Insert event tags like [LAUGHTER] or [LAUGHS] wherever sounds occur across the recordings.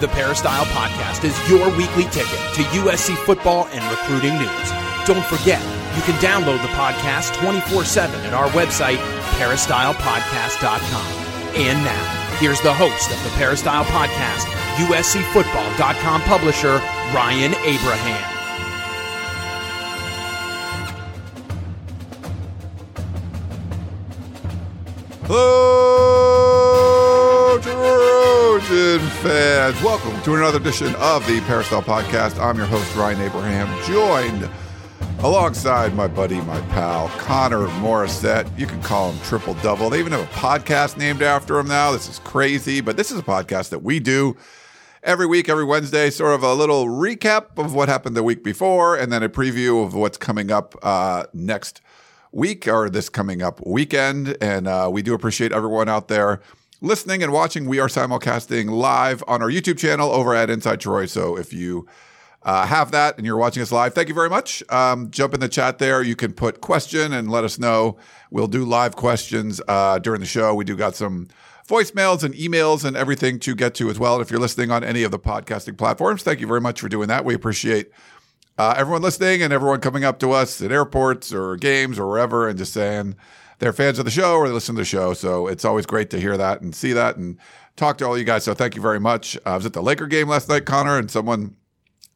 The Peristyle Podcast is your weekly ticket to USC football and recruiting news. Don't forget, you can download the podcast 24 7 at our website, peristylepodcast.com. And now, here's the host of the Peristyle Podcast, USCFootball.com publisher, Ryan Abraham. Hello, Trojan fans. Welcome to another edition of the Peristyle Podcast. I'm your host, Ryan Abraham, joined alongside my buddy, my pal, Connor Morrissette. You can call him Triple Double. They even have a podcast named after him now. This is crazy, but this is a podcast that we do every week, every Wednesday, sort of a little recap of what happened the week before, and then a preview of what's coming up uh, next week or this coming up weekend. And uh, we do appreciate everyone out there listening and watching. We are simulcasting live on our YouTube channel over at Inside Troy. So if you uh, have that and you're watching us live, thank you very much. Um, jump in the chat there. You can put question and let us know. We'll do live questions uh, during the show. We do got some voicemails and emails and everything to get to as well. And if you're listening on any of the podcasting platforms, thank you very much for doing that. We appreciate uh, everyone listening and everyone coming up to us at airports or games or wherever and just saying they're fans of the show or they listen to the show. So it's always great to hear that and see that and talk to all you guys. So thank you very much. Uh, I was at the Laker game last night, Connor, and someone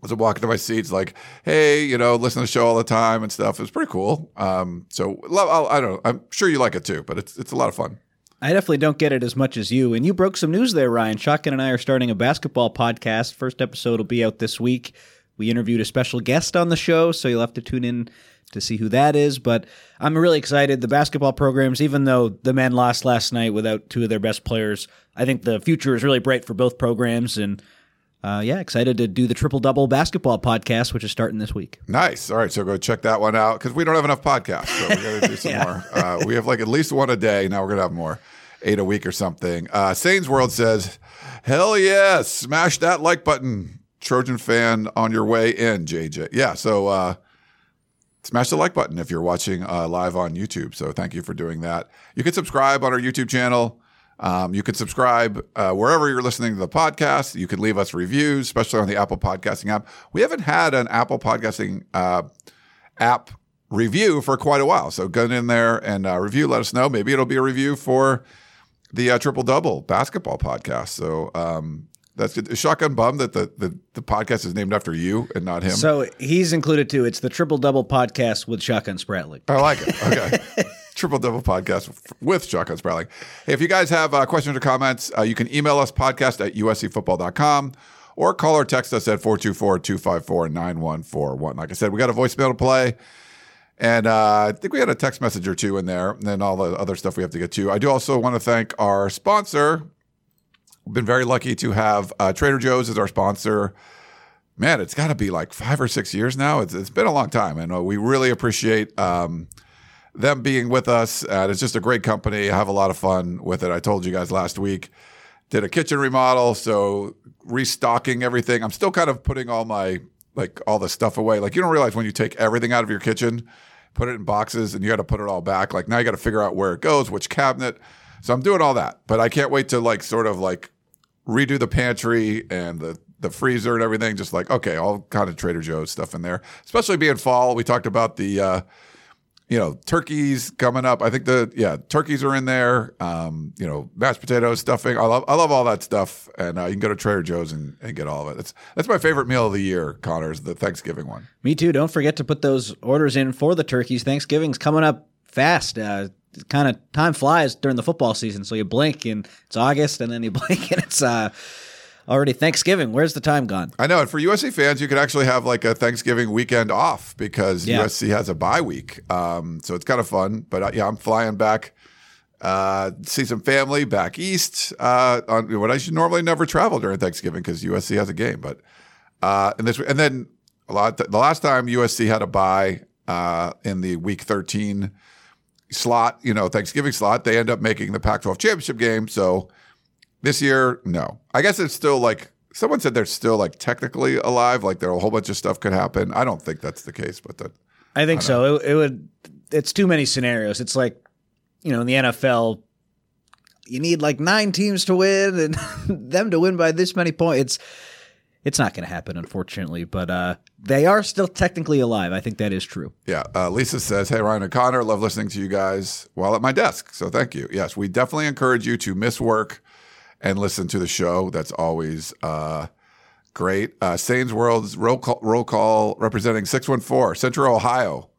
was walking to my seats like, hey, you know, listen to the show all the time and stuff. It was pretty cool. Um, so I don't know. I'm sure you like it too, but it's, it's a lot of fun. I definitely don't get it as much as you. And you broke some news there, Ryan. Shotgun and I are starting a basketball podcast. First episode will be out this week. We interviewed a special guest on the show, so you'll have to tune in to see who that is. But I'm really excited. The basketball programs, even though the men lost last night without two of their best players, I think the future is really bright for both programs. And uh, yeah, excited to do the triple double basketball podcast, which is starting this week. Nice. All right, so go check that one out because we don't have enough podcasts, so we got to do [LAUGHS] some yeah. more. Uh, we have like at least one a day. Now we're gonna have more, eight a week or something. Uh, Sains World says, "Hell yeah, smash that like button." Trojan fan on your way in, JJ. Yeah, so uh, smash the like button if you're watching uh, live on YouTube. So thank you for doing that. You can subscribe on our YouTube channel. Um, you can subscribe uh, wherever you're listening to the podcast. You can leave us reviews, especially on the Apple Podcasting app. We haven't had an Apple Podcasting uh, app review for quite a while. So go in there and uh, review. Let us know. Maybe it'll be a review for the uh, Triple Double basketball podcast. So um, that's good. Shotgun bum that the, the, the podcast is named after you and not him. So he's included too. It's the triple double podcast with Shotgun Spratling. I like it. Okay. [LAUGHS] triple double podcast with Shotgun Spratling. Hey, if you guys have uh, questions or comments, uh, you can email us podcast at uscfootball.com or call or text us at 424-254-9141. Like I said, we got a voicemail to play. And uh, I think we had a text message or two in there, and then all the other stuff we have to get to. I do also want to thank our sponsor, We've been very lucky to have uh, Trader Joe's as our sponsor. Man, it's got to be like five or six years now. It's, it's been a long time, and uh, we really appreciate um, them being with us. And it's just a great company. I have a lot of fun with it. I told you guys last week. Did a kitchen remodel, so restocking everything. I'm still kind of putting all my like all the stuff away. Like you don't realize when you take everything out of your kitchen, put it in boxes, and you got to put it all back. Like now you got to figure out where it goes, which cabinet. So I'm doing all that, but I can't wait to like sort of like redo the pantry and the the freezer and everything. Just like okay, all kind of Trader Joe's stuff in there. Especially being fall, we talked about the. Uh, you know, turkeys coming up. I think the yeah, turkeys are in there. Um, you know, mashed potatoes, stuffing. I love I love all that stuff. And uh, you can go to Trader Joe's and, and get all of it. That's that's my favorite meal of the year, Connor's the Thanksgiving one. Me too. Don't forget to put those orders in for the turkeys. Thanksgiving's coming up fast. Uh, kind of time flies during the football season. So you blink and it's August, and then you [LAUGHS] blink and it's uh, already Thanksgiving. Where's the time gone? I know. And for USC fans, you could actually have like a Thanksgiving weekend off because Yeah. USC has a bye week. Um, so it's kind of fun. But uh, yeah, I'm flying back. Uh, see some family back east. Uh, on what I should normally never travel during Thanksgiving because USC has a game. But uh, and this and then a lot. The last time USC had a bye uh, in the Week 13 slot, you know, Thanksgiving slot, they end up making the Pac-12 championship game. So this year, no. I guess it's still like someone said they're still like technically alive, like there a whole bunch of stuff could happen. I don't think that's the case, but that I think so. It, it would. It's too many scenarios. It's like, you know, in the NFL, you need like nine teams to win, and [LAUGHS] them to win by this many points. It's it's not going to happen, unfortunately. But uh, they are still technically alive. I think that is true. Yeah. Uh, Lisa says, Hey, Ryan and Connor, love listening to you guys while at my desk. So thank you. Yes, we definitely encourage you to miss work and listen to the show. That's always uh, great. Uh, Sains World's roll call, roll call representing 614, Central Ohio.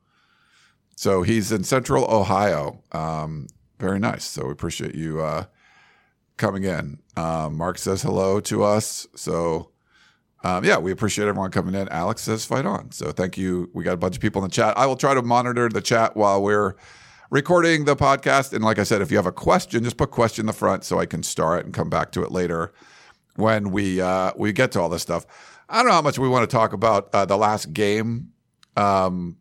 So he's in Central Ohio. Um, very nice. So we appreciate you uh, coming in. Um, Mark says hello to us. So um, yeah, we appreciate everyone coming in. Alex says fight on. So thank you. We got a bunch of people in the chat. I will try to monitor the chat while we're recording the podcast. And like I said, if you have a question, just put question in the front so I can star it and come back to it later when we uh, we get to all this stuff. I don't know how much we want to talk about uh, the last game. Um,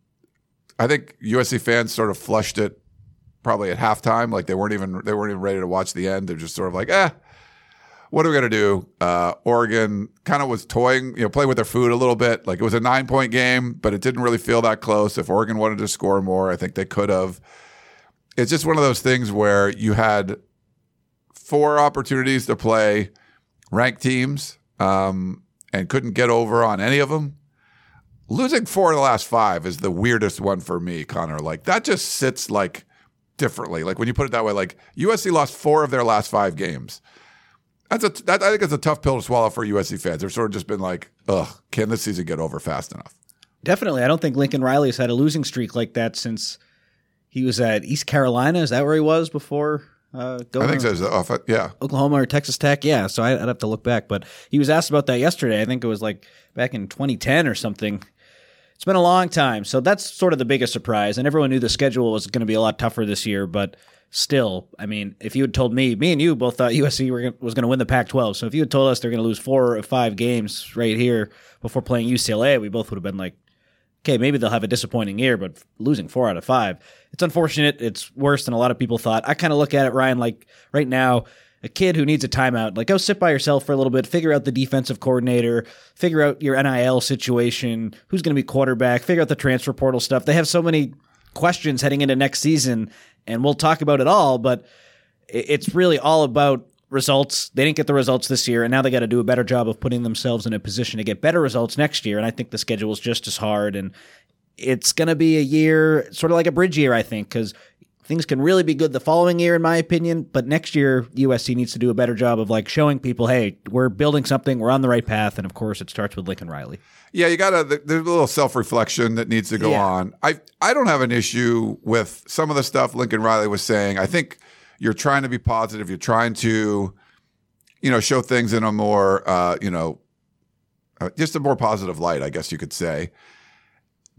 I think USC fans sort of flushed it probably at halftime. Like they weren't even they weren't even ready to watch the end. They're just sort of like, eh, what are we gonna do? Uh, Oregon kind of was toying, you know, playing with their food a little bit. Like it was a nine point game, but it didn't really feel that close. If Oregon wanted to score more, I think they could have. It's just one of those things where you had four opportunities to play ranked teams um, and couldn't get over on any of them. Losing four of the last five is the weirdest one for me, Connor. Like that just sits like differently. Like when you put it that way, like USC lost four of their last five games. That's a that, I think it's a tough pill to swallow for USC fans. They've sort of just been like, ugh, can this season get over fast enough? Definitely. I don't think Lincoln Riley has had a losing streak like that since he was at East Carolina. Is that where he was before uh, I think so. Off, yeah, Oklahoma or Texas Tech? Yeah. So I- I'd have to look back. But he was asked about that yesterday. I think it was like back in 2010 or something. It's been a long time. So that's sort of the biggest surprise. And everyone knew the schedule was going to be a lot tougher this year. But still, I mean, if you had told me, me and you both thought [LAUGHS] USC gonna- was going to win the Pac 12. So if you had told us they're going to lose four or five games right here before playing UCLA, we both would have been like, okay, maybe they'll have a disappointing year, but losing four out of five, it's unfortunate. It's worse than a lot of people thought. I kind of look at it, Ryan, like right now, a kid who needs a timeout, like go sit by yourself for a little bit, figure out the defensive coordinator, figure out your NIL situation, who's going to be quarterback, figure out the transfer portal stuff. They have so many questions heading into next season, and we'll talk about it all, but it's really all about results. They didn't get the results this year, and now they got to do a better job of putting themselves in a position to get better results next year. And I think the schedule is just as hard, and it's going to be a year, sort of like a bridge year, I think, because things can really be good the following year, in my opinion. But next year, USC needs to do a better job of like showing people, hey, we're building something, we're on the right path, and of course, it starts with Lincoln Riley. yeah. You got to. There's a little self reflection that needs to go Yeah. on. I I don't have an issue with some of the stuff Lincoln Riley was saying. I think you're trying to be positive. You're trying to, you know, show things in a more, uh, you know, uh, just a more positive light, I guess you could say.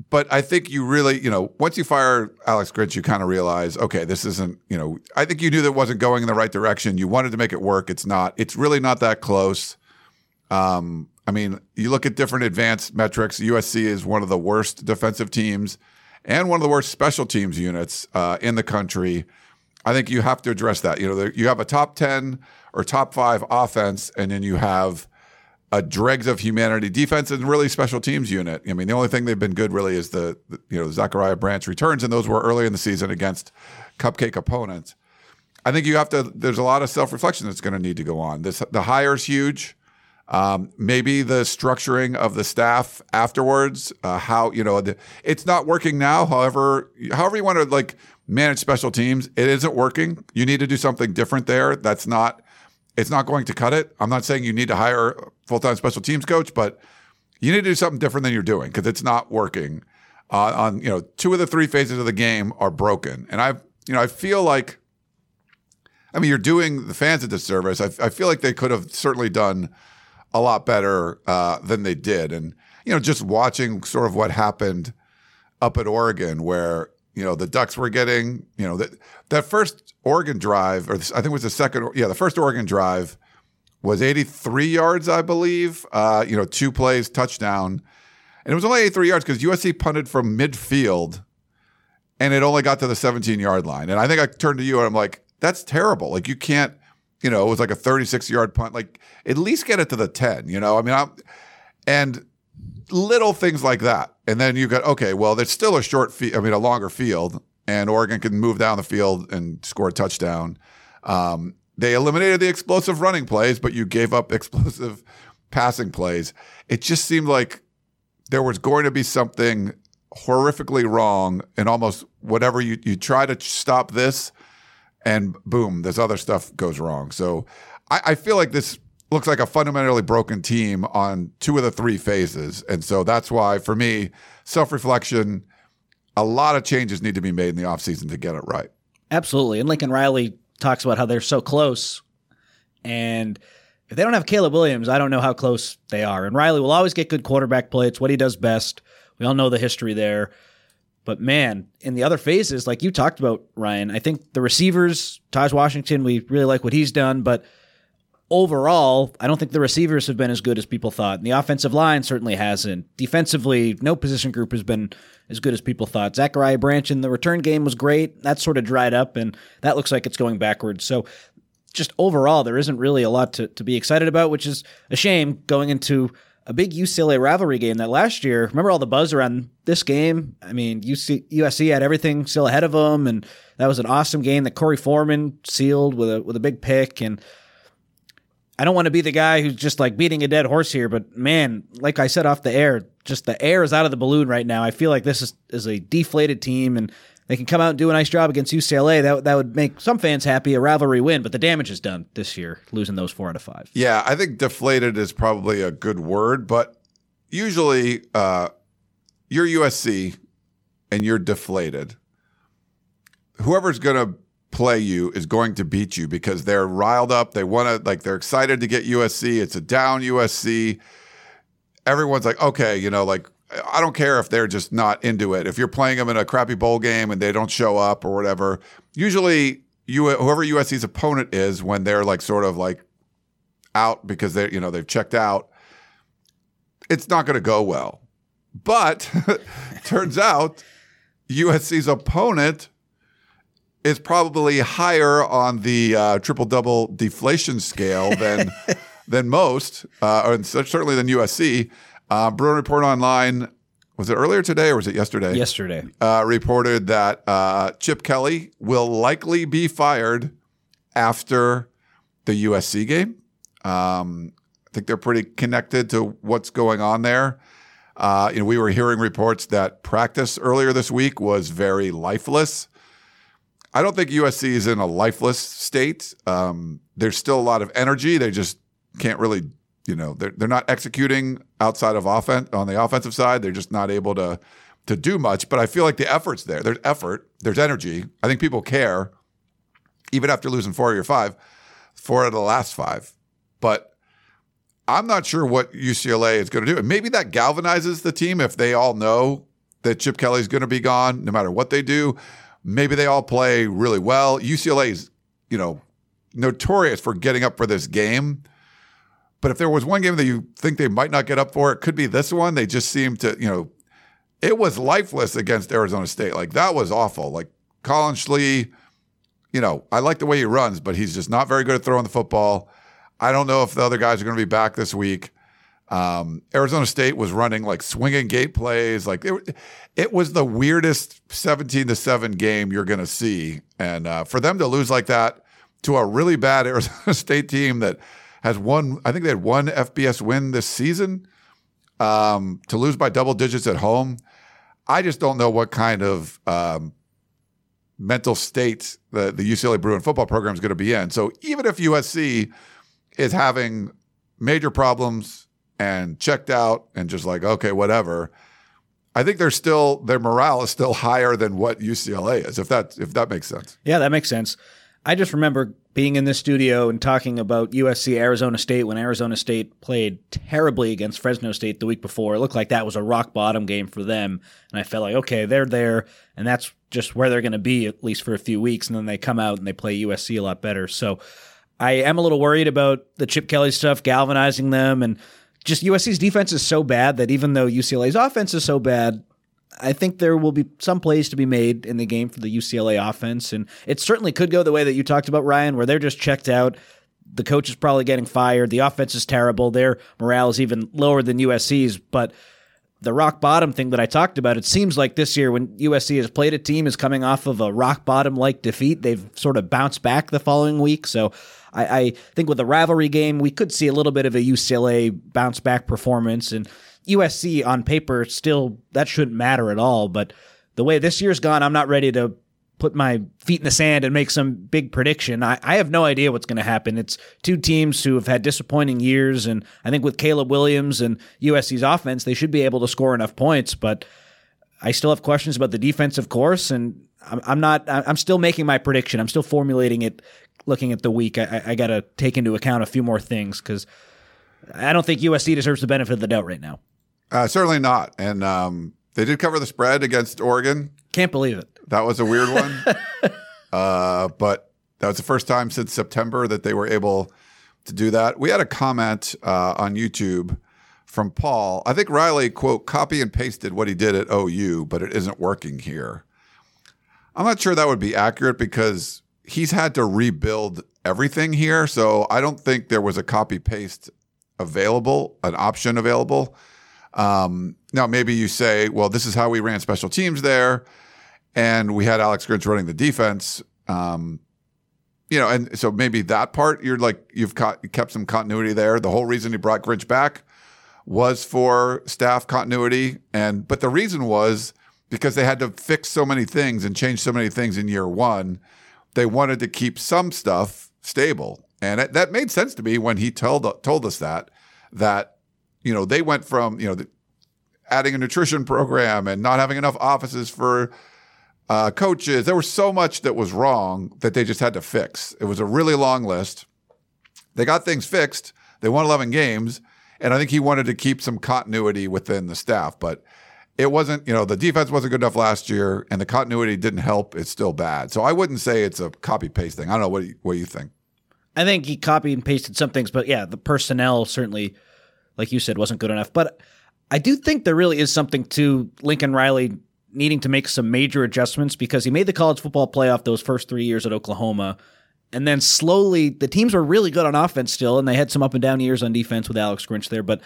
But I think you really, you know, once you fire Alex Grinch, you kind of realize, okay, this isn't, you know, I think you knew that wasn't going in the right direction. You wanted to make it work. It's not. It's really not that close. Um, I mean, you look at different advanced metrics. USC is one of the worst defensive teams and one of the worst special teams units uh, in the country. I think you have to address that. You know, you have a top 10 or top five offense, and then you have a dregs of humanity defense and really special teams unit. I mean, the only thing they've been good really is the, the you know, Zachariah Branch returns, and those were early in the season against cupcake opponents. I think you have to, there's a lot of self reflection that's going to need to go on. This, the hire's huge. Um, maybe the structuring of the staff afterwards, uh, how you know the, it's not working now. However, however you want to like manage special teams, it isn't working. You need to do something different there. That's not. It's not going to cut it. I'm not saying you need to hire a full time special teams coach, but you need to do something different than you're doing because it's not working. Uh, on you know, two of the three phases of the game are broken, and I you know I feel like. I mean, you're doing the fans a disservice. I, I feel like they could have certainly done a lot better uh, than they did. And, you know, just watching sort of what happened up at Oregon, where, you know, the Ducks were getting, you know, that, that first Oregon drive, or I think it was the second, yeah, the first Oregon drive was 83 yards, I believe, uh, you know, two plays, touchdown. And it was only 83 yards because USC punted from midfield and it only got to the 17 yard line. And I think I turned to you and I'm like, that's terrible. Like, you can't you know, it was like a 36 yard punt. Like at least get it to the 10, you know? I mean, I'm, and little things like that. And then you got, okay, well, there's still a short field, I mean, a longer field, and Oregon can move down the field and score a touchdown. Um, they eliminated the explosive running plays, but you gave up [LAUGHS] explosive passing plays. It just seemed like there was going to be something horrifically wrong in almost whatever you, you try to stop this and boom, this other stuff goes wrong. So I, I feel like this looks like a fundamentally broken team on two of the three phases. And so that's why, for me, self reflection, a lot of changes need to be made in the offseason to get it right. Absolutely. And Lincoln Riley talks about how they're so close. And if they don't have Caleb Williams, I don't know how close they are. And Riley will always get good quarterback play. It's what he does best. We all know the history there. But man, in the other phases, like you talked about, Ryan, I think the receivers, Tahj Washington, we really like what he's done, but overall, I don't think the receivers have been as good as people thought. And the offensive line certainly hasn't. Defensively, no position group has been as good as people thought. Zachariah Branch in the return game was great. That sort of dried up, and that looks like it's going backwards. So just overall, there isn't really a lot to, to be excited about, which is a shame going into a big UCLA rivalry game that last year, remember all the buzz around this game? I mean, UC, USC had everything still ahead of them, and that was an awesome game that Korey Foreman sealed with a with a big pick. And I don't want to be the guy who's just like beating a dead horse here, but man, like I said off the air, just the air is out of the balloon right now. I feel like this is, is a deflated team, and they can come out and do a nice job against UCLA. That that would make some fans happy, a rivalry win. But the damage is done this year, losing those four out of five. Yeah, I think deflated is probably a good word, but usually uh, you're USC and you're deflated. Whoever's going to play you is going to beat you because they're riled up. They want to like they're excited to get USC. It's a down USC. Everyone's like, okay, you know, like I don't care if they're just not into it. If you're playing them in a crappy bowl game and they don't show up or whatever, usually you whoever USC's opponent is when they're like sort of like out because they you know they've checked out, it's not going to go well. But [LAUGHS] turns out USC's opponent is probably higher on the uh, triple double deflation scale than [LAUGHS] than most, uh, or certainly than USC. Uh, Bruin Report Online, was it earlier today or was it yesterday? Yesterday. Uh, reported that uh, Chip Kelly will likely be fired after the USC game. Um, I think they're pretty connected to what's going on there. Uh, you know, we were hearing reports that practice earlier this week was very lifeless. I don't think USC is in a lifeless state. Um, there's still a lot of energy. They just can't really you know they're they're not executing outside of offense on the offensive side. They're just not able to to do much. But I feel like the effort's there. There's effort. There's energy. I think people care, even after losing four your five, four out of the last five. But I'm not sure what UCLA is going to do. And maybe that galvanizes the team if they all know that Chip Kelly's going to be gone, no matter what they do. Maybe they all play really well. UCLA is, you know, notorious for getting up for this game but if there was one game that you think they might not get up for, it could be this one. They just seem to, you know, it was lifeless against Arizona State. Like that was awful. Like Collin Schlee, you know, I like the way he runs, but he's just not very good at throwing the football. I don't know if the other guys are going to be back this week. Um, Arizona State was running like swinging gate plays. Like it, it was the weirdest 17 to 7 game you're going to see. And uh, for them to lose like that to a really bad [LAUGHS] Arizona State team that has won, I think they had one FBS win this season. Um, to lose by double digits at home, I just don't know what kind of um, mental state the, the UCLA Bruin football program is going to be in. So even if USC is having major problems and checked out and just like, okay, whatever, I think they're still their morale is still [LAUGHS] higher than what UCLA is, if that if that makes sense. Yeah, that makes sense. I just remember being in this studio and talking about USC Arizona State when Arizona State played terribly against Fresno State the week before. It looked like that was a rock bottom game for them. And I felt like, okay, they're there, and that's just where they're going to be, at least for a few weeks. And then they come out and they play USC a lot better. So I am a little worried about the Chip Kelly stuff galvanizing them. And just USC's defense is so bad that even though UCLA's offense is so bad, I think there will be some plays to be made in the game for the UCLA offense, and it certainly could go the way that you talked about, Ryan, where they're just checked out. The coach is probably getting fired. The offense is terrible. Their morale is even lower than USC's. But the rock bottom thing that I talked about, it seems like this year when USC has played a team is coming off of a rock bottom like defeat. They've sort of bounced back the following week. So I, I think with the rivalry game, we could see a little bit of a UCLA bounce back performance. And USC on paper still that shouldn't matter at all. But the way this year's gone, I'm not ready to put my feet in the sand and make some big prediction. I, I have no idea what's going to happen. It's two teams who have had disappointing years, and I think with Caleb Williams and USC's offense, they should be able to score enough points. But I still have questions about the defense, of course, and I'm, I'm not. I'm still making my prediction. I'm still formulating it, looking at the week. I, I got to take into account a few more things because I don't think USC deserves the benefit of the doubt right now. Uh, certainly not. And um, they did cover the spread against Oregon. Can't believe it. That was a weird one. [LAUGHS] uh, but that was the first time since September that they were able to do that. We had a comment uh, on YouTube from Paul. I think Riley, quote, copy and pasted what he did at OU, but it isn't working here. I'm not sure that would be accurate because he's had to rebuild everything here. So I don't think there was a copy paste available, an option available. Um, now, maybe you say, well, this is how we ran special teams there, and we had Alex Grinch running the defense. Um, you know, and so maybe that part you're like you've kept some continuity there. The whole reason he brought Grinch back was for staff continuity, and but the reason was because they had to fix so many things and change so many things in year one. They wanted to keep some stuff stable, and it, that made sense to me when he told told us that that you know, they went from, you know, the, adding a nutrition program and not having enough offices for uh, coaches. There was so much that was wrong that they just had to fix. It was a really long list. They got things fixed. They won 11 games. And I think he wanted to keep some continuity within the staff, but it wasn't, you know, the defense wasn't good enough last year and the continuity didn't help. It's still bad. So I wouldn't say it's a copy paste thing. I don't know. What do you, what do you think? I think he copied and pasted some things, but yeah, the personnel certainly like you said, wasn't good enough. But I do think there really is something to Lincoln Riley needing to make some major adjustments because he made the college football playoff those first three years at Oklahoma. And then slowly, the teams were really good on offense still, and they had some up and down years on defense with Alex Grinch there. But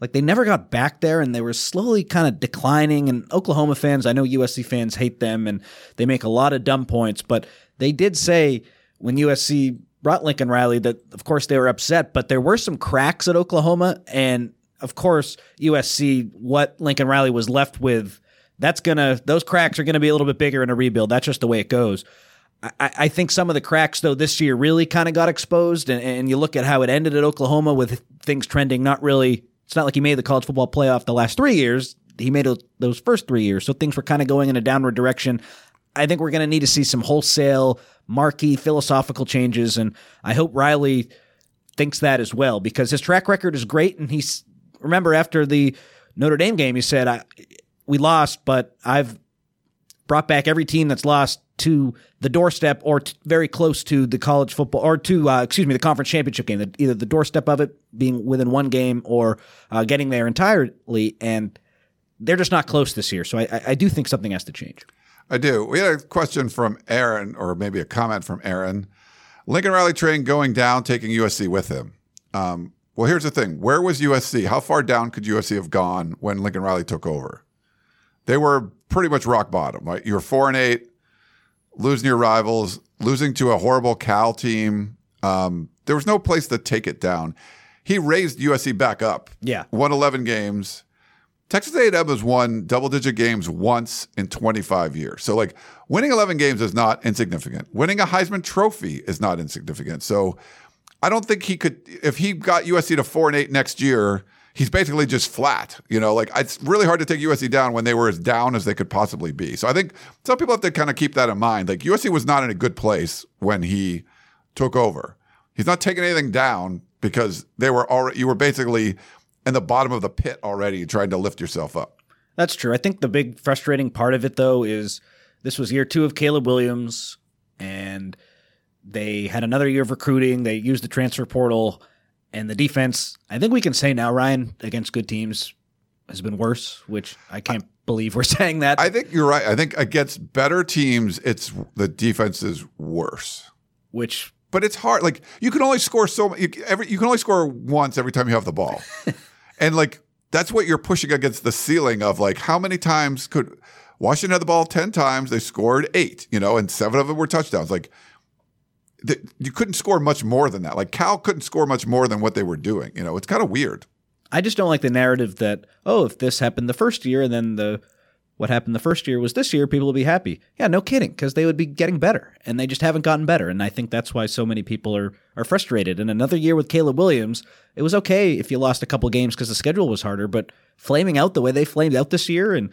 like they never got back there, and they were slowly kind of declining. And Oklahoma fans, I know USC fans hate them, and they make a lot of dumb points. But they did say when USC brought Lincoln Riley that, of course, they were upset, but there were some cracks at Oklahoma. And of course, USC, what Lincoln Riley was left with, that's going to, those cracks are going to be a little bit bigger in a rebuild. That's just the way it goes. I, I think some of the cracks, though, this year really kind of got exposed. And, and you look at how it ended at Oklahoma with things trending not really, it's not like he made the college football playoff the last three years. He made those first three years. So things were kind of going in a downward direction. I think we're going to need to see some wholesale marquee philosophical changes. And I hope Riley thinks that as well because his track record is great. And he's, remember, after the Notre Dame game, he said, I, We lost, but I've brought back every team that's lost to the doorstep or t- very close to the college football or to uh, excuse me the conference championship game either the doorstep of it being within one game or uh, getting there entirely and they're just not close this year so I, I do think something has to change I do. We had a question from Aaron, or maybe a comment from Aaron. Lincoln Riley train going down, taking USC with him. Um, well, here's the thing: where was USC? How far down could USC have gone when Lincoln Riley took over? They were pretty much rock bottom. Right? You were four and eight, losing your rivals, losing to a horrible Cal team. Um, there was no place to take it down. He raised USC back up. Yeah. won 11 games. Texas A&M has won double-digit games once in 25 years. So, like, winning 11 games is not insignificant. Winning a Heisman Trophy is not insignificant. So, I don't think he could. If he got USC to four and eight next year, he's basically just flat. You know, like it's really hard to take USC down when they were as down as they could possibly be. So I think some people have to kind of keep that in mind. Like USC was not in a good place when he took over. He's not taking anything down because they were already. You were basically in the bottom of the pit already, trying to lift yourself up. That's true. I think the big frustrating part of it, though, is this was year two of Caleb Williams, and they had another year of recruiting. They used the transfer portal, and the defense, I think we can say now, Ryan, against good teams has been worse, which I can't believe we're [LAUGHS] saying that. I think you're right. I think against better teams, it's the defense is worse. which but it's hard. Like you can only score so you, every you can only score once every time you have the ball, [LAUGHS] and like that's what you're pushing against the ceiling of like how many times could Washington had the ball ten times they scored eight, you know, and seven of them were touchdowns. Like th- you couldn't score much more than that. Like Cal couldn't score much more than what they were doing. You know, it's kind of weird. I just don't like the narrative that oh, if this happened the first year and then the what happened the first year was this year, people will be happy. Yeah, no kidding, because they would be getting better, and they just haven't gotten better. And I think that's why so many people are are frustrated. And another year with Caleb Williams, it was okay if you lost a couple games because the schedule was harder, but flaming out the way they flamed out this year and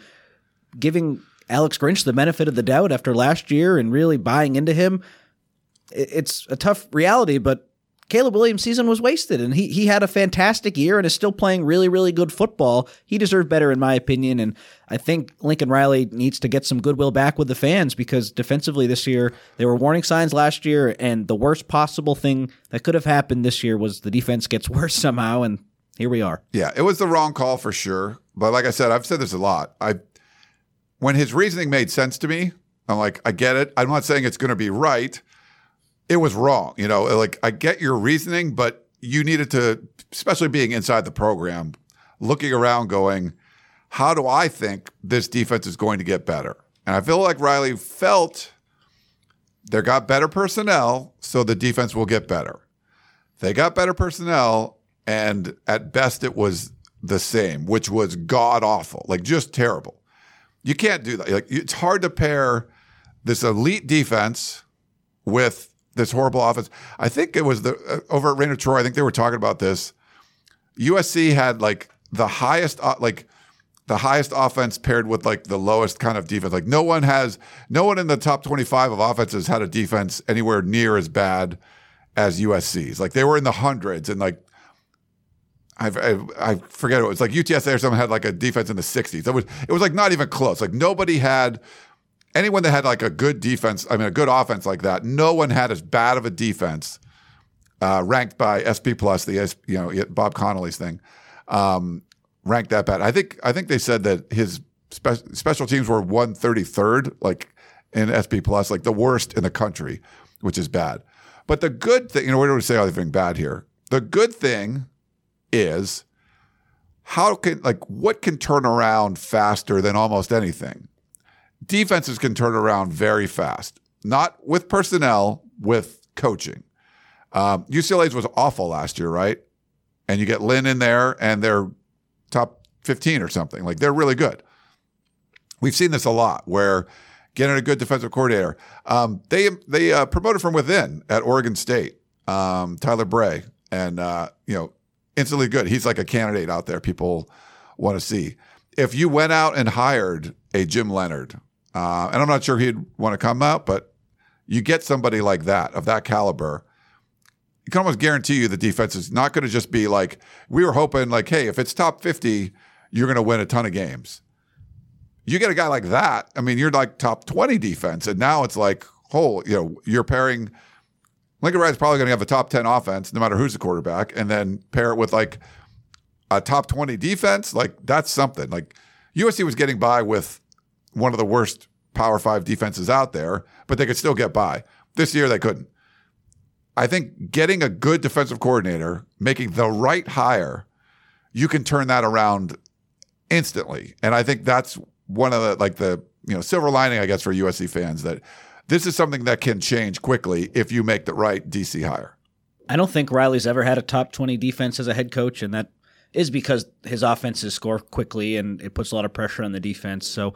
giving Alex Grinch the benefit of the doubt after last year and really buying into him, it's a tough reality, but Caleb Williams' season was wasted, and he he had a fantastic year and is still playing really really good football. He deserved better, in my opinion, and I think Lincoln Riley needs to get some goodwill back with the fans because defensively this year there were warning signs last year, and the worst possible thing that could have happened this year was the defense gets [LAUGHS] worse somehow, and here we are. Yeah, it was the wrong call for sure. But like I said, I've said this a lot. I when his reasoning made sense to me, I'm like, I get it. I'm not saying it's going to be right. It was wrong. You know, like I get your reasoning, but you needed to, especially being inside the program, looking around, going, how do I think this defense is going to get better? And I feel like Riley felt they got better personnel, so the defense will get better. They got better personnel, and at best it was the same, which was god awful, like just terrible. You can't do that. Like it's hard to pair this elite defense with this horrible offense. I think it was the uh, over at Reign of Troy. I think they were talking about this. USC had like the highest, uh, like the highest offense paired with like the lowest kind of defense. Like no one has, no one in the top twenty-five of offenses had a defense anywhere near as bad as USC's. Like they were in the hundreds and like I, I, I forget it was like UTSA or someone had like a defense in the 60s. It was it was like not even close. Like nobody had anyone that had like a good defense. I mean, a good offense like that. No one had as bad of a defense uh, ranked by SP Plus, the you know Bob Connelly's thing, um, ranked that bad. I think I think they said that his spe- special teams were 133rd, like in SP Plus, like the worst in the country, which is bad. But the good thing, you know, we don't say anything bad here. The good thing is how can like what can turn around faster than almost anything? Defenses can turn around very fast, not with personnel, with coaching. Um, UCLA's was awful last year, right? And you get Lynn in there, and they're top fifteen or something. Like they're really good. We've seen this a lot where getting a good defensive coordinator. Um, they they uh, promoted from within at Oregon State, um, Tyler Bray, and uh, you know instantly good. He's like a candidate out there. People want to see. If you went out and hired a Jim Leonhard, uh, and I'm not sure he'd want to come out, but you get somebody like that of that caliber. You can almost guarantee you the defense is not going to just be like we were hoping. Like, hey, if it's top 50, you're going to win a ton of games. You get a guy like that. I mean, you're like top 20 defense, and now it's like, oh, you know, you're pairing. Lincoln Riley's probably going to have a top 10 offense, no matter who's the quarterback, and then pair it with like a top 20 defense. Like, that's something. Like, USC was getting by with one of the worst Power Five defenses out there, but they could still get by. This year, they couldn't. I think getting a good defensive coordinator, making the right hire, you can turn that around instantly. And I think that's one of the like the you know silver lining, I guess, for USC fans that this is something that can change quickly if you make the right DC hire. I don't think Riley's ever had a top 20 defense as a head coach, and that is because his offenses score quickly and it puts a lot of pressure on the defense. So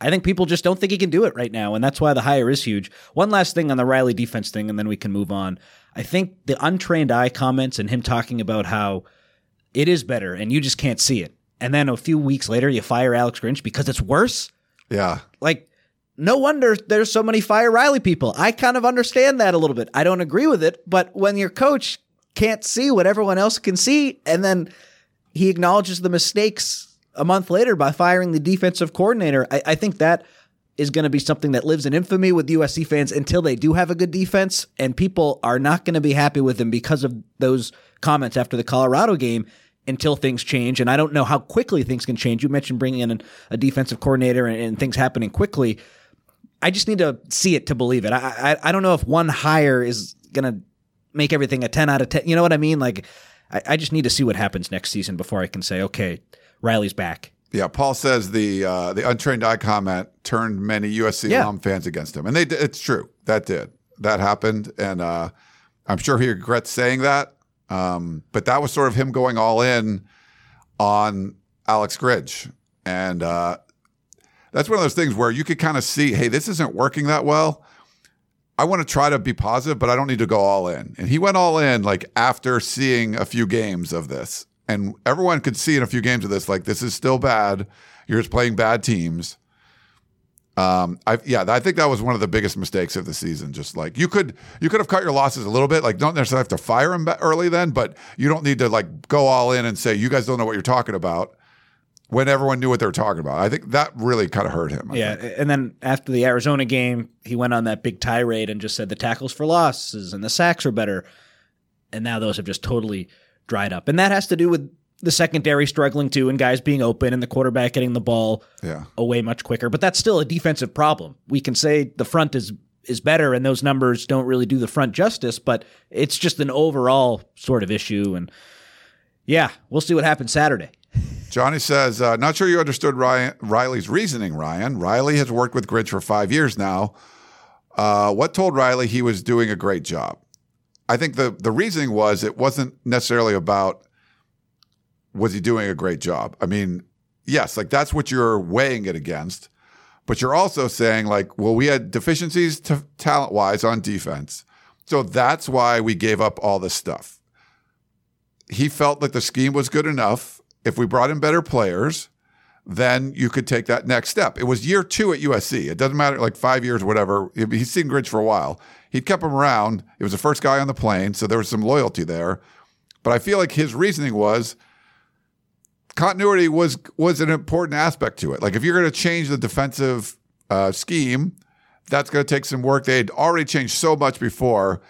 I think people just don't think he can do it right now, and that's why the hire is huge. One last thing on the Riley defense thing, and then we can move on. I think the untrained eye comments and him talking about how it is better and you just can't see it. And then a few weeks later, you fire Alex Grinch because it's worse. Yeah. Like, no wonder there's so many fire Riley people. I kind of understand that a little bit. I don't agree with it, but when your coach can't see what everyone else can see, and then he acknowledges the mistakes a month later by firing the defensive coordinator, I, I think that is going to be something that lives in infamy with USC fans until they do have a good defense, and people are not going to be happy with him because of those comments after the Colorado game until things change. And I don't know how quickly things can change. You mentioned bringing in a defensive coordinator and, and things happening quickly. I just need to see it to believe it. I, I, I don't know if one hire is going to make everything a 10 out of 10. You know what I mean? Like, I, I just need to see what happens next season before I can say, okay, Riley's back. Yeah, Paul says the uh, the untrained eye comment turned many USC Yeah. alum fans against him, and they it's true that did that happened, and uh, I'm sure he regrets saying that. Um, but that was sort of him going all in on Alex Grinch, and uh, that's one of those things where you could kind of see, hey, this isn't working that well. I want to try to be positive, but I don't need to go all in. And he went all in like after seeing a few games of this. And everyone could see in a few games of this, like this is still bad. You're just playing bad teams. Um, I yeah, I think that was one of the biggest mistakes of the season. Just like you could you could have cut your losses a little bit, like don't necessarily have to fire him early then, but you don't need to like go all in and say you guys don't know what you're talking about when everyone knew what they were talking about. I think that really kind of hurt him. I Yeah, think. and then after the Arizona game, he went on that big tirade and just said the tackles for losses and the sacks are better. And now those have just totally dried up. And that has to do with the secondary struggling too and guys being open and the quarterback getting the ball yeah. away much quicker. But that's still a defensive problem. We can say the front is is better and those numbers don't really do the front justice, but it's just an overall sort of issue and yeah, we'll see what happens Saturday. Johnny says, uh, not sure you understood Ryan, Riley's reasoning, Ryan. Riley has worked with Grinch for five years now. Uh, what told Riley he was doing a great job? I think the, the reasoning was it wasn't necessarily about was he doing a great job. I mean, yes, like that's what you're weighing it against, but you're also saying like, well, we had deficiencies t- talent wise on defense, so that's why we gave up all this stuff he felt that the scheme was good enough. If we brought in better players, then you could take that next step. It was year two at USC. It doesn't matter, like five years, whatever. He's seen Grinch for a while. He'd kept him around. It was the first guy on the plane, so there was some loyalty there. But I feel like his reasoning was continuity was was an important aspect to it. Like if you're going to change the defensive uh, scheme, that's going to take some work. They'd already changed so much before.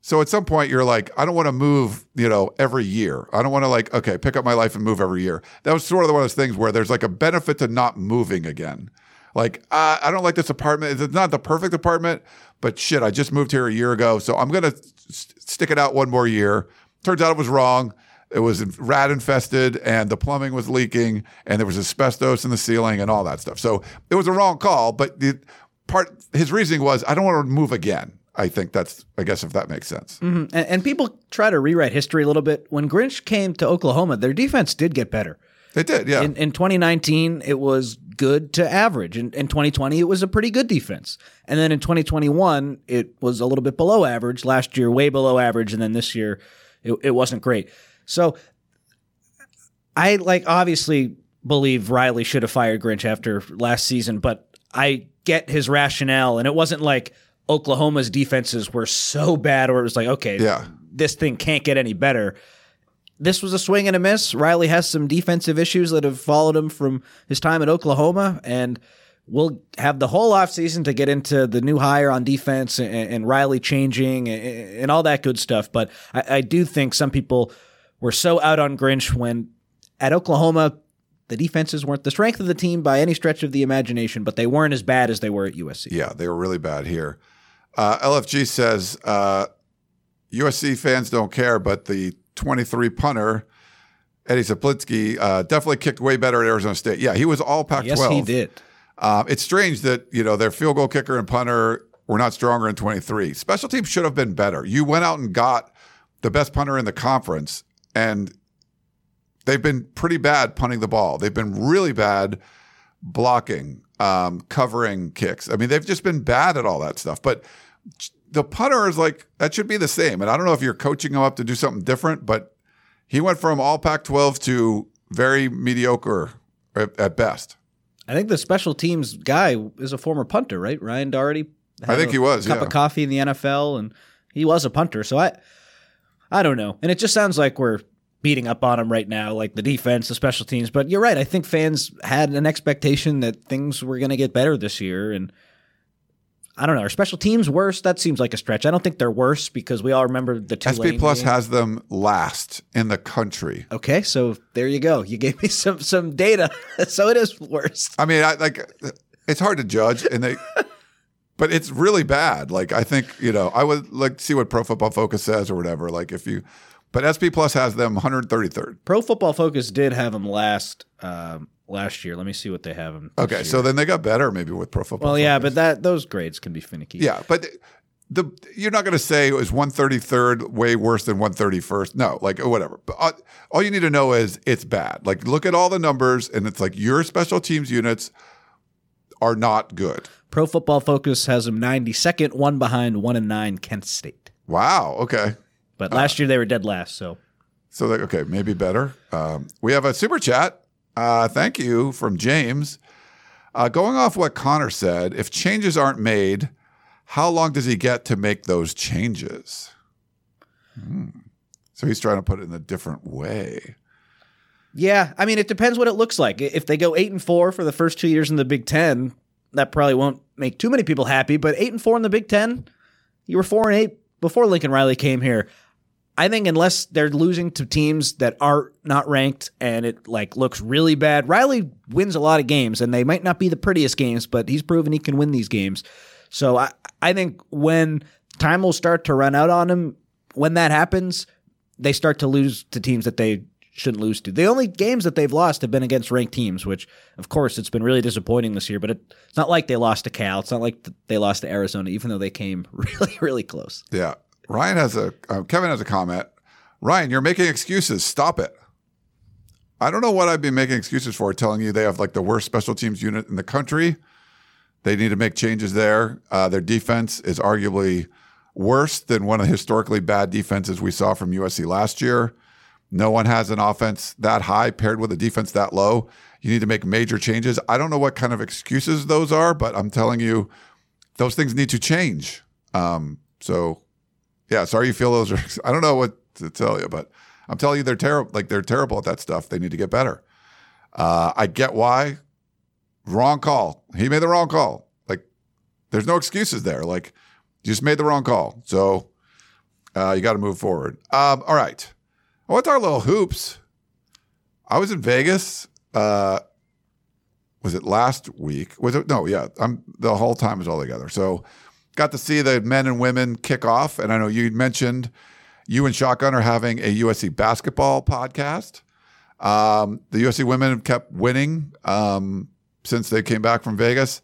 So at some point you're like, I don't want to move, you know, every year. I don't want to like, okay, pick up my life and move every year. That was sort of one of those things where there's like a benefit to not moving again. Like, uh, I don't like this apartment. It's not the perfect apartment, but shit, I just moved here a year ago. So I'm going to s- stick it out one more year. Turns out it was wrong. It was rat infested and the plumbing was leaking and there was asbestos in the ceiling and all that stuff. So it was a wrong call, but the part, his reasoning was, I don't want to move again. I think that's, I guess, if that makes sense. Mm-hmm. And, and people try to rewrite history a little bit. When Grinch came to Oklahoma, their defense did get better. They did, yeah. In, in 2019, it was good to average. In, in 2020, it was a pretty good defense. And then in 2021, it was a little bit below average. Last year, way below average. And then this year, it, it wasn't great. So I like obviously believe Riley should have fired Grinch after last season, but I get his rationale. And it wasn't like Oklahoma's defenses were so bad or it was like, okay, Yeah. this thing can't get any better this was a swing and a miss. Riley has some defensive issues that have followed him from his time at Oklahoma, and we'll have the whole offseason to get into the new hire on defense and, and Riley changing and, and all that good stuff. But I, I do think some people were so out on Grinch when at Oklahoma, the defenses weren't the strength of the team by any stretch of the imagination, but they weren't as bad as they were at USC. Yeah, they were really bad here. Uh, LFG says uh, USC fans don't care, but the 23 punter, Eddie Czaplicki, uh, definitely kicked way better at Arizona State. Yeah, he was all Pac 12. Yes, he did. Um, it's strange that, you know, their field goal kicker and punter were not stronger in 23. Special teams should have been better. You went out and got the best punter in the conference, and they've been pretty bad punting the ball. They've been really bad blocking, um, covering kicks. I mean, they've just been bad at all that stuff. But the punter is like that should be the same. And I don't know if you're coaching him up to do something different, but he went from all Pac-12 to very mediocre at, at best. I think the special teams guy is a former punter, right? Ryan Doherty. I think a he was, cup yeah. of coffee in the NFL, and he was a punter. So I, I don't know. And it just sounds like we're beating up on him right now, like the defense, the special teams. But you're right. I think fans had an expectation that things were going to get better this year, and I don't know. Are special teams worse? That seems like a stretch. I don't think they're worse because we all remember the two. SP Plus has them last in the country. Okay, so there you go. You gave me [LAUGHS] some some data, [LAUGHS] so it is worse. I mean, I like it's hard to judge, and they, [LAUGHS] but it's really bad. Like I think you know, I would like to see what Pro Football Focus says or whatever. Like if you, but SP Plus has them 133rd. Pro Football Focus did have them last um, last year. Let me see what they have them. Okay, so then they got better maybe with Pro Football. well, yeah, Focus. but that those grades can be finicky. yeah, but the you're not going to say it was 133rd way worse than 131st. No, like whatever. But all, all you need to know is it's bad. Like look at all the numbers, and it's like your special teams units are not good. Pro Football Focus has them 92nd, one behind, one and nine Kent State. Wow. Okay. But last year they were dead last. So So like, okay, maybe better. Um, we have a super chat. Uh, thank you from James. Uh, going off what Connor said, if changes aren't made, how long does he get to make those changes? Hmm. So he's trying to put it in a different way. yeah, I mean it depends what it looks like. If they go eight and four for the first two years in the Big Ten, that probably won't make too many people happy. But eight and four in the Big Ten, you were four and eight before Lincoln Riley came here. I think unless they're losing to teams that are not ranked and it like looks really bad, Riley wins a lot of games and they might not be the prettiest games, but he's proven he can win these games. So I I think when time will start to run out on him, when that happens, they start to lose to teams that they shouldn't lose to. The only games that they've lost have been against ranked teams, which of course it's been really disappointing this year. But it, it's not like they lost to Cal. It's not like they lost to Arizona, even though they came [LAUGHS] really really close. Yeah. Ryan has a, uh, Kevin has a comment. Ryan, you're making excuses. Stop it. I don't know what I've been making excuses for, telling you they have like the worst special teams unit in the country. They need to make changes there. Uh, their defense is arguably worse than one of the historically bad defenses we saw from USC last year. No one has an offense that high paired with a defense that low. You need to make major changes. I don't know what kind of excuses those are, but I'm telling you, those things need to change. Um, so, yeah, sorry you feel those are. [LAUGHS] I don't know what to tell you, but I'm telling you, they're terrible. Like they're terrible at that stuff. They need to get better. Uh, I get why. Wrong call. He made the wrong call. Like, there's no excuses there. Like, you just made the wrong call. So, uh, you got to move forward. Um, all right. I want to talk a little hoops. I was in Vegas. Uh, was it last week? Was it no? Yeah, I'm the whole time was all together. So got to see the men and women kick off, and I know you mentioned you and Shotgun are having a USC basketball podcast. Um, the USC women have kept winning um, since they came back from Vegas.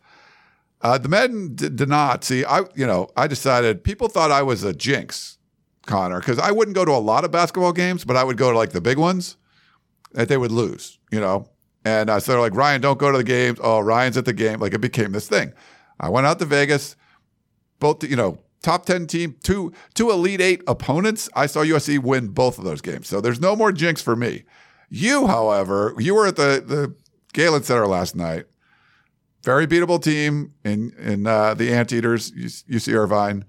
Uh, the men d- did not see. I you know I decided people thought I was a jinx, Connor, because I wouldn't go to a lot of basketball games, but I would go to like the big ones that they would lose. You know, and uh, so they're like, Ryan, don't go to the games. Oh, Ryan's at the game. Like it became this thing. I went out to Vegas, both, you know, top 10 team, two, two Elite Eight opponents. I saw USC win both of those games. So there's no more jinx for me. You, however, you were at the, the Galen Center last night. Very beatable team in, in uh, the Anteaters, UC Irvine.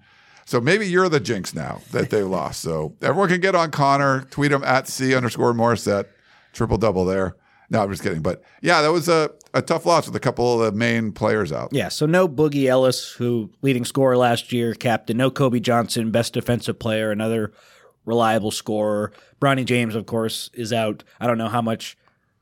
So maybe you're the jinx now that they lost. So everyone can get on Connor, tweet him at C underscore Morrissette, triple double there. No, I'm just kidding. But yeah, that was a, a tough loss with a couple of the main players out. Yeah, so no Boogie Ellis, who leading scorer last year, captain. No Kobe Johnson, best defensive player, another reliable scorer. Bronny James, of course, is out. I don't know how much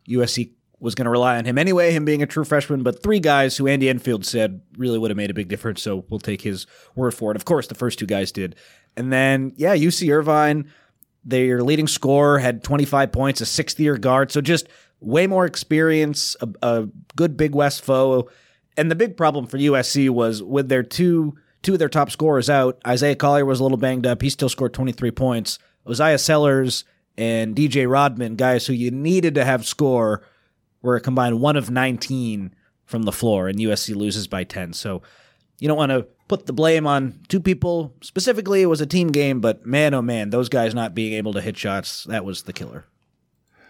USC was going to rely on him anyway, him being a true freshman, but three guys who Andy Enfield said really would have made a big difference. So we'll take his word for it. Of course, the first two guys did. And then, yeah, UC Irvine, their leading scorer had 25 points, a sixth year guard. So just way more experience, a, a good Big West foe. And the big problem for USC was with their two two of their top scorers out. Isaiah Collier was a little banged up. He still scored 23 points. Oziyah Sellers and DJ Rodman, guys who you needed to have score, were a combined one of 19 from the floor, and USC loses by 10. So you don't want to put the blame on two people specifically. It was a team game, but man, oh man, those guys not being able to hit shots, that was the killer.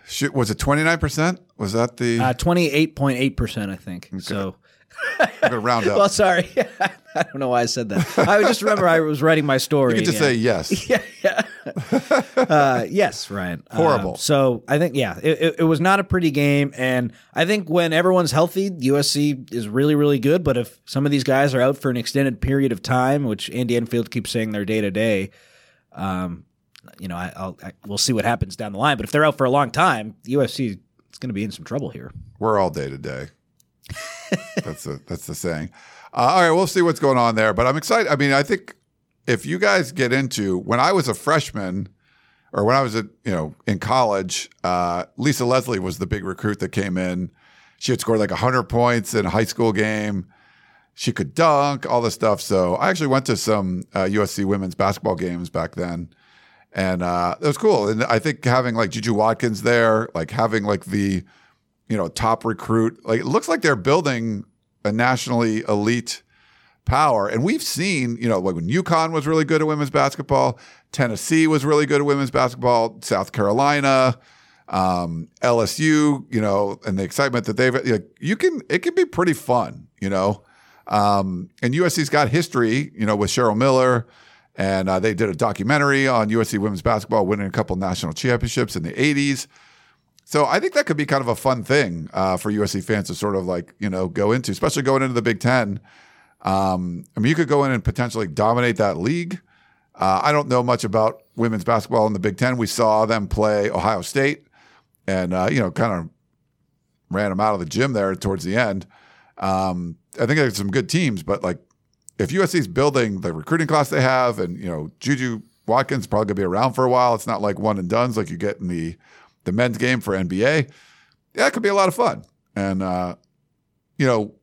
Shit, was it 29%? Was that the. Uh, 28.8%, I think. So. I'm going to round up. well, sorry. [LAUGHS] I don't know why I said that. I just remember I was writing my story. you could just yeah. say yes. [LAUGHS] yeah, yeah. uh, yes, Ryan. Horrible. Um, so I think, yeah, it, it, it was not a pretty game. And I think when everyone's healthy, USC is really, really good. But if some of these guys are out for an extended period of time, which Andy Enfield keeps saying they're day to day, um, you know, I, I'll, I, we'll see what happens down the line. But if they're out for a long time, USC is going to be in some trouble here. We're all day to day. That's the that's the saying. Uh, all right, we'll see what's going on there. But I'm excited. I mean, I think if you guys get into when I was a freshman, or when I was at you know in college, uh, Lisa Leslie was the big recruit that came in. She had scored like 100 points in a high school game. She could dunk, all this stuff. So I actually went to some uh, USC women's basketball games back then, and uh, it was cool. And I think having like Juju Watkins there, like having like the you know top recruit, like it looks like they're building a nationally elite power. And we've seen, you know, like when UConn was really good at women's basketball, Tennessee was really good at women's basketball, South Carolina, um, LSU, you know, and the excitement that they've, like, you can, it can be pretty fun, you know. Um, and USC's got history, you know, with Cheryl Miller. And uh, they did a documentary on USC women's basketball, winning a couple national championships in the 80s. So I think that could be kind of a fun thing uh, for USC fans to sort of like you know go into, especially going into the Big Ten. Um, I mean, you could go in and potentially dominate that league. Uh, I don't know much about women's basketball in the Big Ten. We saw them play Ohio State, and uh, you know, kind of ran them out of the gym there towards the end. Um, I think there's some good teams, but like if USC's building the recruiting class they have, and you know, Juju Watkins probably gonna be around for a while. It's not like one and duns like you get in the the men's game for NBA. Yeah, it could be a lot of fun. And, uh, you know,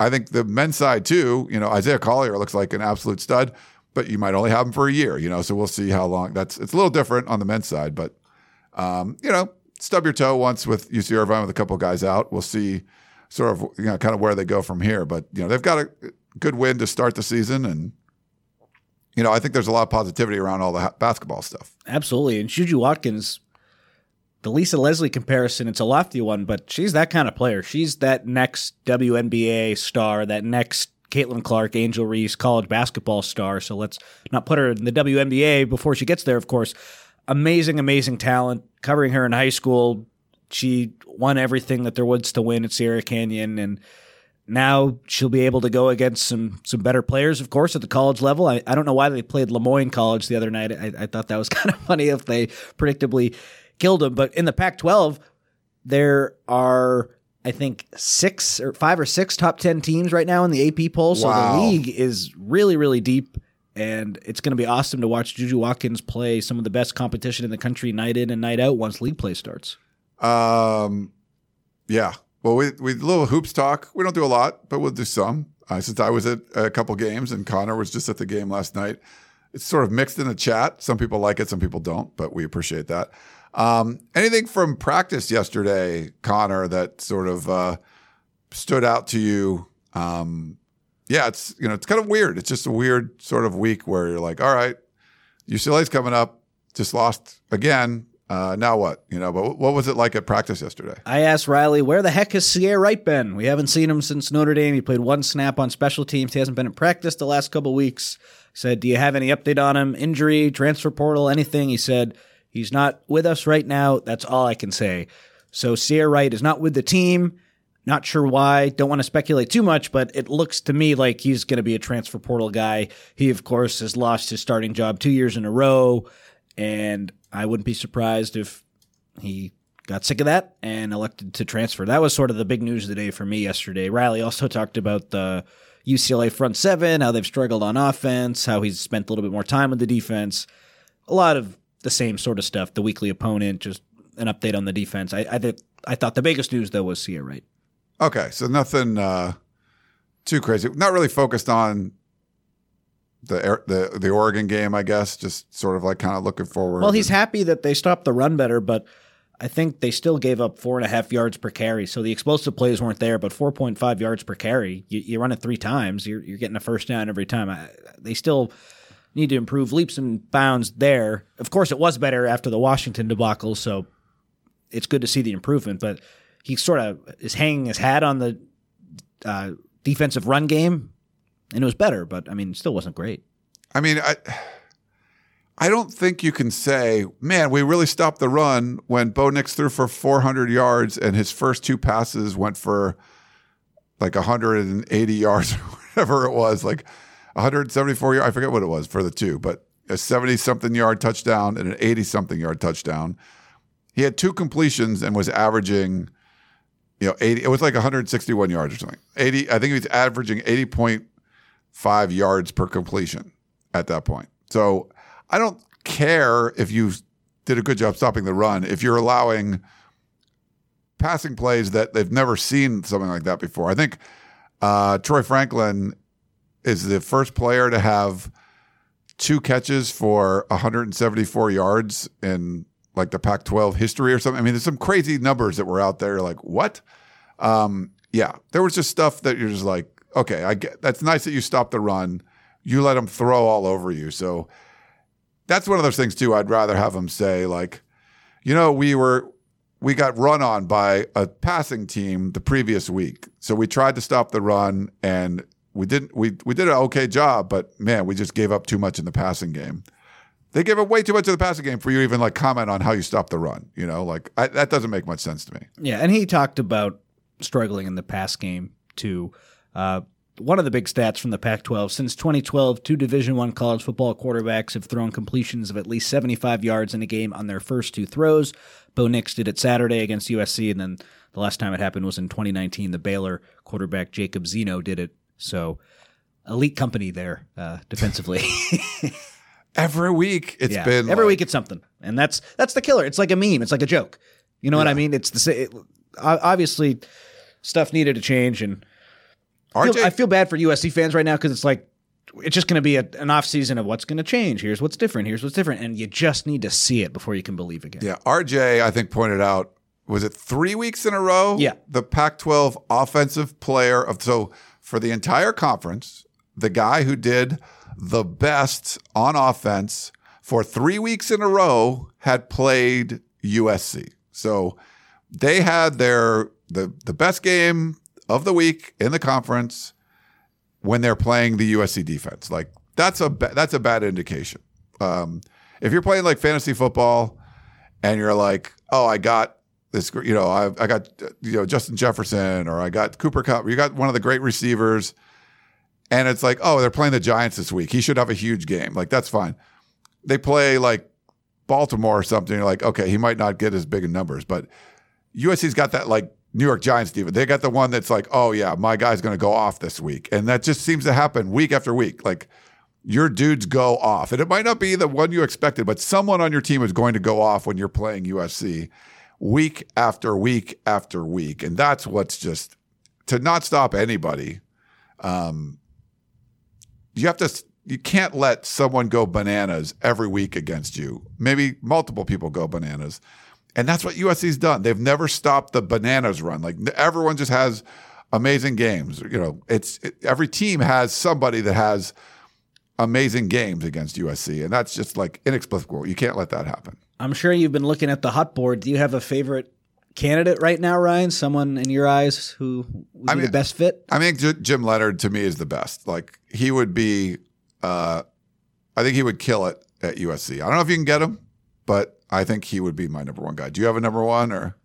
I think the men's side too, you know, Isaiah Collier looks like an absolute stud, but you might only have him for a year, you know, so we'll see how long that's, it's a little different on the men's side, but, um, you know, stub your toe once with UC Irvine with a couple guys out. We'll see sort of, you know, kind of where they go from here, but, you know, they've got a good win to start the season and, you know, I think there's a lot of positivity around all the basketball stuff. Absolutely. And Juju Watkins, the Lisa Leslie comparison, it's a lofty one, but she's that kind of player. She's that next WNBA star, that next Caitlin Clark, Angel Reese, college basketball star. So let's not put her in the WNBA before she gets there, of course. Amazing, amazing talent. Covering her in high school, she won everything that there was to win at Sierra Canyon. And now she'll be able to go against some some better players, of course, at the college level. I, I don't know why they played Le Moyne College the other night. I, I thought that was [LAUGHS] kind of funny if they predictably killed them. But in the Pac 12, there are, I think, six or five or six top 10 teams right now in the AP poll. So Wow. the league is really, really deep. And it's going to be awesome to watch Juju Watkins play some of the best competition in the country night in and night out once league play starts. Um, yeah. Well, we we little hoops talk. We don't do a lot, but we'll do some. Uh, since I was at a couple games and Connor was just at the game last night, it's sort of mixed in the chat. Some people like it, some people don't, but we appreciate that. Um, anything from practice yesterday, Connor, that sort of uh, stood out to you? Um, yeah, it's you know it's kind of weird. It's just a weird sort of week where you're like, all right, UCLA's coming up, just lost again. Uh, now what? You know, but what was it like at practice yesterday? I asked Riley, where the heck has Ceyair Wright been? We haven't seen him since Notre Dame. He played one snap on special teams. He hasn't been in practice the last couple weeks. I said, Do you have any update on him? Injury, transfer portal, anything? He said, He's not with us right now. That's all I can say. So Ceyair Wright is not with the team. Not sure why. Don't want to speculate too much, but it looks to me like he's going to be a transfer portal guy. He, of course, has lost his starting job two years in a row. And I wouldn't be surprised if he got sick of that and elected to transfer. That was sort of the big news of the day for me yesterday. Riley also talked about the UCLA front seven, how they've struggled on offense, how he's spent a little bit more time with the defense. A lot of the same sort of stuff. The weekly opponent, just an update on the defense. I I, th- I thought the biggest news though was Ceyair Wright. Okay, so nothing uh, too crazy. Not really focused on the the the Oregon game, I guess, just sort of like kind of looking forward. Well, he's happy that they stopped the run better, but I think they still gave up four and a half yards per carry. So the explosive plays weren't there, but 4.5 yards per carry. You, you run it three times, you're, you're getting a first down every time. I, they still need to improve leaps and bounds there. Of course, it was better after the Washington debacle, so it's good to see the improvement, but he sort of is hanging his hat on the uh, defensive run game, and it was better, but I mean, still wasn't great. I mean, I I don't think you can say, man, we really stopped the run when Bo Nix threw for 400 yards and his first two passes went for like 180 yards [LAUGHS] or whatever it was, like 174 yard, I forget what it was for the two, but a 70 something yard touchdown and an 80 something yard touchdown. He had two completions and was averaging, you know, 80. It was like 161 yards or something. 80. I think he was averaging 80.5 yards per completion at that point. So I don't care if you did a good job stopping the run. If you're allowing passing plays that they've never seen something like that before. I think uh, Troy Franklin is the first player to have two catches for 174 yards in like the Pac 12 history or something. I mean, there's some crazy numbers that were out there. Like, what? Um, yeah, there was just stuff that you're just like, okay, I get that's nice that you stopped the run. You let them throw all over you. So that's one of those things too. I'd rather have them say, like, you know, we were, we got run on by a passing team the previous week. So we tried to stop the run and we didn't, we, we did an okay job, but man, we just gave up too much in the passing game. They gave up way too much in the passing game for you to even like comment on how you stopped the run. You know, like I, that doesn't make much sense to me. Yeah, and he talked about struggling in the pass game too. Uh, one of the big stats from the Pac-12 since 2012, two Division One college football quarterbacks have thrown completions of at least 75 yards in a game on their first two throws. Bo Nix did it Saturday against USC, and then the last time it happened was in 2019. The Baylor quarterback Jacob Zeno did it. So, elite company there uh, defensively. [LAUGHS] Every week it's yeah. been every like- week it's something, and that's that's the killer. It's like a meme. It's like a joke. You know what I mean? It's the it, obviously stuff needed to change, and I RJ feel, I feel bad for USC fans right now because it's like it's just going to be a, an off season of what's going to change. Here's what's different. Here's what's different, and you just need to see it before you can believe again. Yeah, RJ, I think pointed out was it three weeks in a row? Yeah. the Pac-12 offensive player of so for the entire conference, the guy who did the best on offense for three weeks in a row had played USC. So they had their the the best game of the week in the conference when they're playing the USC defense. Like that's a ba- that's a bad indication. Um, if you're playing like fantasy football and you're like, oh, I got this, you know, I, I got you know Justin Jefferson or I got Cooper Kupp, you got one of the great receivers, and it's like, oh, they're playing the Giants this week. He should have a huge game. Like that's fine. They play like Baltimore or something. You're like, okay, he might not get as big in numbers, but USC's got that like New York Giants defense. They got the one that's like, oh yeah, my guy's going to go off this week, and that just seems to happen week after week. Like your dudes go off, and it might not be the one you expected, but someone on your team is going to go off when you're playing USC week after week after week, and that's what's just to not stop anybody. Um, you have to. You can't let someone go bananas every week against you. Maybe multiple people go bananas. And that's what USC's done. They've never stopped the bananas run. Like everyone just has amazing games. You know, it's it, every team has somebody that has amazing games against USC, and that's just like inexplicable. You can't let that happen. I'm sure you've been looking at the hot board. Do you have a favorite candidate right now, Ryan? Someone in your eyes who would be I mean- the best fit? I mean, Jim Leonhard to me is the best. Like he would be, uh, I think he would kill it at USC. I don't know if you can get him, but I think he would be my number one guy. Do you have a number one or?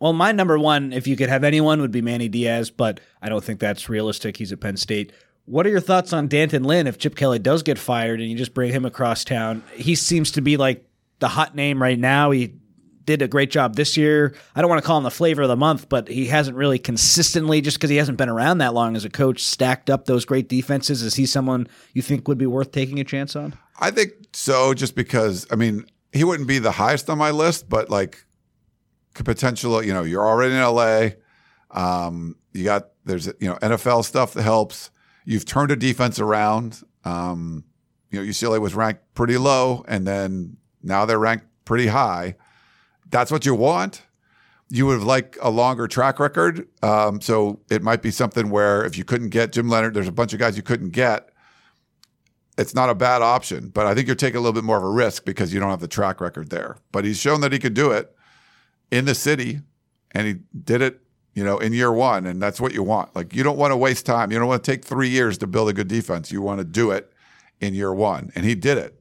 Well, my number one, if you could have anyone, would be Manny Diaz, but I don't think that's realistic. He's at Penn State. What are your thoughts on D'Anton Lynn if Chip Kelly does get fired and you just bring him across town? He seems to be like the hot name right now. He did a great job this year. I don't want to call him the flavor of the month, but he hasn't really consistently, just because he hasn't been around that long as a coach, stacked up those great defenses. Is he someone you think would be worth taking a chance on? I think so, just because I mean he wouldn't be the highest on my list, but like potential. You know, you're already in LA. Um, you got there's you know NFL stuff that helps. You've turned a defense around. Um, you know, UCLA was ranked pretty low, and then now they're ranked pretty high. That's what you want. You would have liked a longer track record. Um, so it might be something where if you couldn't get Jim Leonhard, there's a bunch of guys you couldn't get. It's not a bad option, but I think you're taking a little bit more of a risk because you don't have the track record there. But he's shown that he could do it in the city, and he did it, you know, in year one, and that's what you want. Like you don't want to waste time. You don't want to take three years to build a good defense. You want to do it in year one, and he did it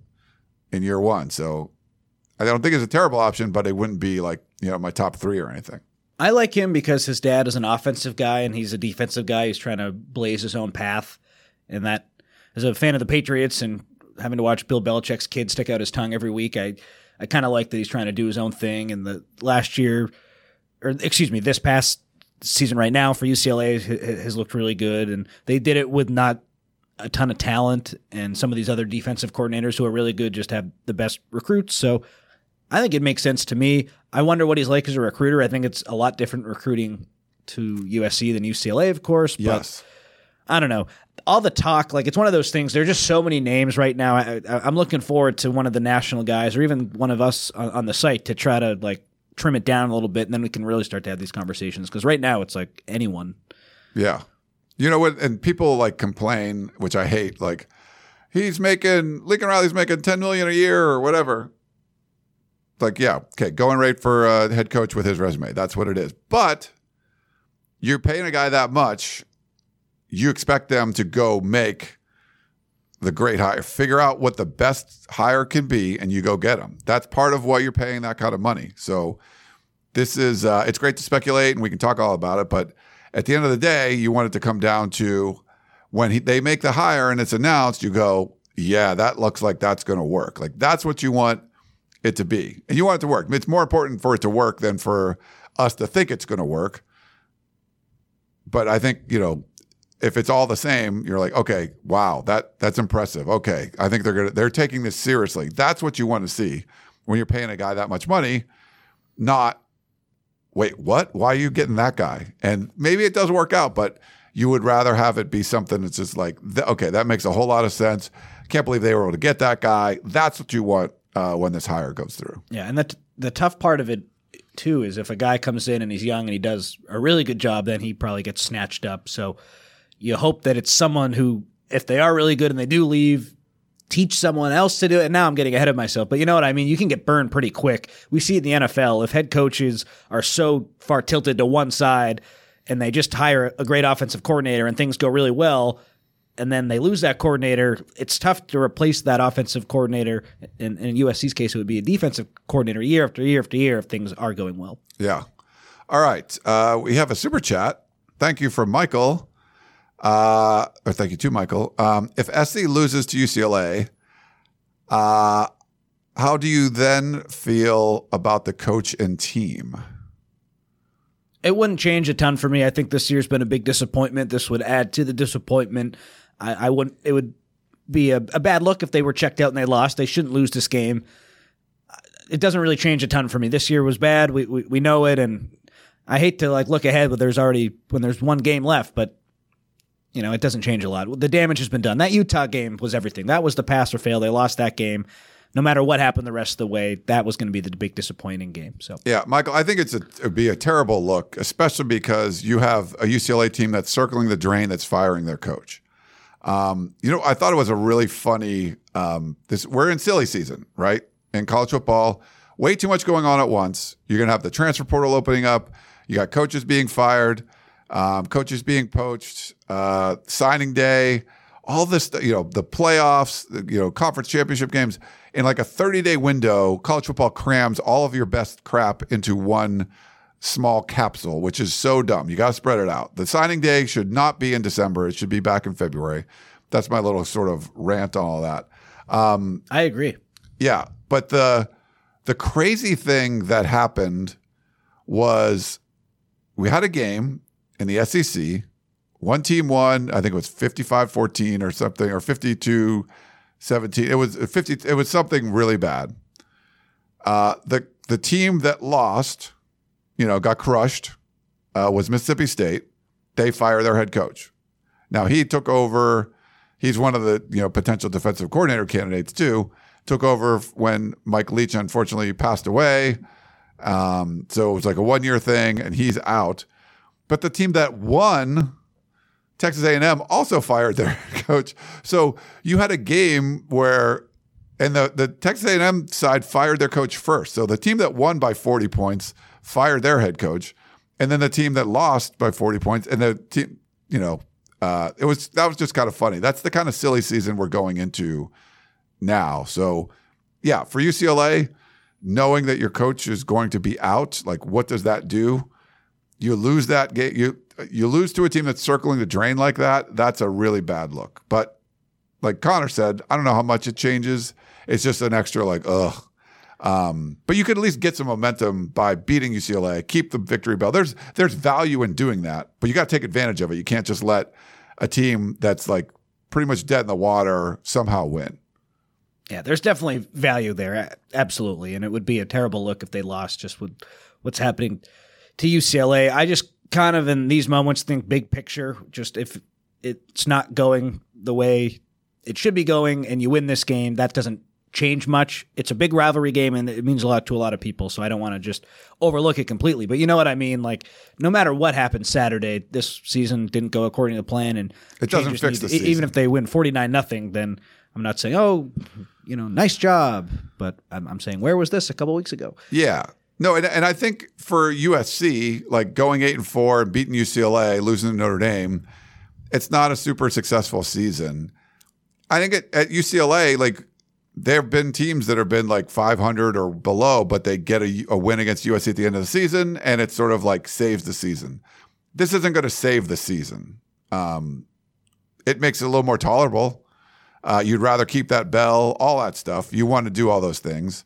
in year one. So I don't think it's a terrible option, but it wouldn't be like you know my top three or anything. I like him because his dad is an offensive guy and he's a defensive guy. He's trying to blaze his own path, and that as a fan of the Patriots and having to watch Bill Belichick's kid stick out his tongue every week, I I kind of like that he's trying to do his own thing. And the last year, or excuse me, this past season right now for UCLA has looked really good, and they did it with not a ton of talent, and some of these other defensive coordinators who are really good just have the best recruits. So I think it makes sense to me. I wonder what he's like as a recruiter. I think it's a lot different recruiting to USC than UCLA, of course. But Yes. I don't know. All the talk, like it's one of those things. There are just so many names right now. I, I, I'm looking forward to one of the national guys, or even one of us on, on the site, to try to like trim it down a little bit, and then we can really start to have these conversations. Because right now, it's like anyone. Yeah. You know what? And people like complain, which I hate. Like he's making Lincoln Riley's making ten million a year or whatever. Like, yeah, okay, going rate for a head coach with his resume. That's what it is. But you're paying a guy that much, you expect them to go make the great hire. Figure out what the best hire can be, and you go get them. That's part of why you're paying that kind of money. So this is uh, it's great to speculate, and we can talk all about it. But at the end of the day, you want it to come down to when he, they make the hire and it's announced. You go, yeah, that looks like that's going to work. Like that's what you want it to be, and you want it to work. It's more important for it to work than for us to think it's going to work. But I think you know if it's all the same, you're like, okay, wow, that that's impressive. Okay, I think they're gonna they're taking this seriously. That's what you want to see when you're paying a guy that much money, not wait, what? Why are you getting that guy? And maybe it does work out, but you would rather have it be something that's just like, okay, that makes a whole lot of sense. Can't believe they were able to get that guy. That's what you want uh, when this hire goes through. Yeah, and the the tough part of it too is if a guy comes in and he's young and he does a really good job, then he probably gets snatched up. So you hope that it's someone who, if they are really good and they do leave, teach someone else to do it. And now I'm getting ahead of myself, but you know what I mean? You can get burned pretty quick. We see it in the NFL. If head coaches are so far tilted to one side and they just hire a great offensive coordinator and things go really well, and then they lose that coordinator, it's tough to replace that offensive coordinator. In, in USC's case, it would be a defensive coordinator year after year after year if things are going well. Yeah. All right. Uh, we have a super chat. Thank you from Michael. Uh, or thank you too, Michael. Um, if SC loses to UCLA, uh, how do you then feel about the coach and team? It wouldn't change a ton for me. I think this year's been a big disappointment. This would add to the disappointment. I, I wouldn't. It would be a, a bad look if they were checked out and they lost. They shouldn't lose this game. It doesn't really change a ton for me. This year was bad. We we, we know it, and I hate to like look ahead, but there's already when there's one game left. But you know, it doesn't change a lot. The damage has been done. That Utah game was everything. That was the pass or fail. They lost that game. No matter what happened the rest of the way, that was going to be the big disappointing game. So Yeah, Michael, I think it's a, it'd be a terrible look, especially because you have a UCLA team that's circling the drain that's firing their coach. Um, you know, I thought it was a really funny. Um, this we're in silly season, right? In college football, way too much going on at once. You're going to have the transfer portal opening up. You got coaches being fired, um, coaches being poached, uh, signing day, all this. You know, the playoffs, you know, conference championship games in like a 30 day window. College football crams all of your best crap into one small capsule, which is so dumb. You got to spread it out. The signing day should not be in December. It should be back in February. That's my little sort of rant on all that. Um, I agree. yeah, but the the crazy thing that happened was we had a game in the SEC. One team won, I think it was 55-14 or something or 52-17. It was 50 it was something really bad. Uh, the the team that lost, you know, got crushed uh, was Mississippi State. They fired their head coach. Now he took over he's one of the you know potential defensive coordinator candidates too. Took over when Mike Leach unfortunately passed away. Um, so it was like a one year thing, and he's out. But the team that won, Texas A&M, also fired their [LAUGHS] coach. So you had a game where, and the the Texas A&M side fired their coach first. So the team that won by 40 points fired their head coach, and then the team that lost by 40 points, and the team, you know, uh, it was that was just kind of funny. That's the kind of silly season we're going into now. So yeah, for UCLA knowing that your coach is going to be out, like what does that do? You lose that game. You you lose to a team that's circling the drain like that. That's a really bad look. But like Connor said, I don't know how much it changes. It's just an extra like ugh. Um, but you could at least get some momentum by beating UCLA, keep the victory bell. There's there's value in doing that, but you got to take advantage of it. You can't just let a team that's like pretty much dead in the water somehow win. Yeah, there's definitely value there, absolutely, and it would be a terrible look if they lost just with what's happening to UCLA. I just kind of in these moments think big picture. Just if it's not going the way it should be going, and you win this game, that doesn't change much. It's a big rivalry game, and it means a lot to a lot of people. So I don't want to just overlook it completely. But you know what I mean? Like no matter what happens Saturday, this season didn't go according to plan, and it doesn't fix need, the season. Even if they win forty nine nothing, then I'm not saying oh you know, nice job. But I'm, I'm saying, where was this a couple weeks ago? Yeah. No, and, and I think for USC, like going eight and four beating UCLA, losing to Notre Dame, it's not a super successful season. I think at, at UCLA, like there have been teams that have been like 500 or below, but they get a, a win against USC at the end of the season, and it sort of like saves the season. This isn't going to save the season. Um, it makes it a little more tolerable. Uh, you'd rather keep that bell, all that stuff. You want to do all those things,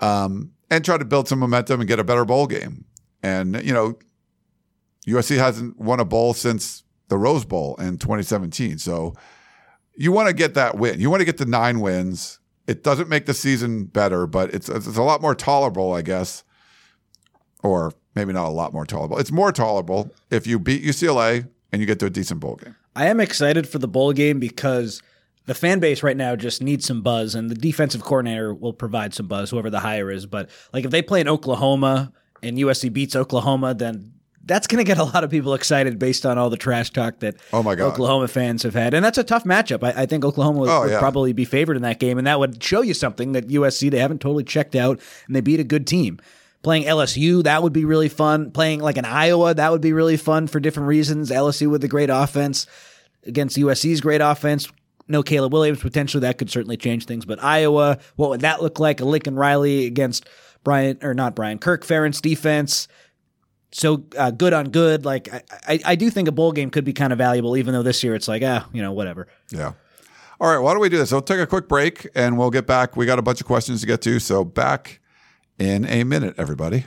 um, and try to build some momentum and get a better bowl game. And you know, USC hasn't won a bowl since the Rose Bowl in 2017. So you want to get that win. You want to get the nine wins. It doesn't make the season better, but it's it's a lot more tolerable, I guess, or maybe not a lot more tolerable. It's more tolerable if you beat UCLA and you get to a decent bowl game. I am excited for the bowl game because the fan base right now just needs some buzz, and the defensive coordinator will provide some buzz, whoever the hire is. But like if they play in Oklahoma and USC beats Oklahoma, then that's going to get a lot of people excited based on all the trash talk that oh my God. Oklahoma fans have had. And that's a tough matchup. I, I think Oklahoma would, Oh, would yeah. probably be favored in that game, and that would show you something that USC, they haven't totally checked out, and they beat a good team. Playing LSU, that would be really fun. Playing like an Iowa, that would be really fun for different reasons. LSU with the great offense against USC's great offense. No Caleb Williams potentially that could certainly change things. But Iowa, what would that look like? A Lincoln Riley against Brian or not Brian Kirk Ferentz defense. So uh, good on good. Like I, I, I do think a bowl game could be kind of valuable, even though this year it's like ah, you know, whatever. Yeah. All right. Why don't we do this? We'll take a quick break and we'll get back. We got a bunch of questions to get to. So back in a minute, everybody.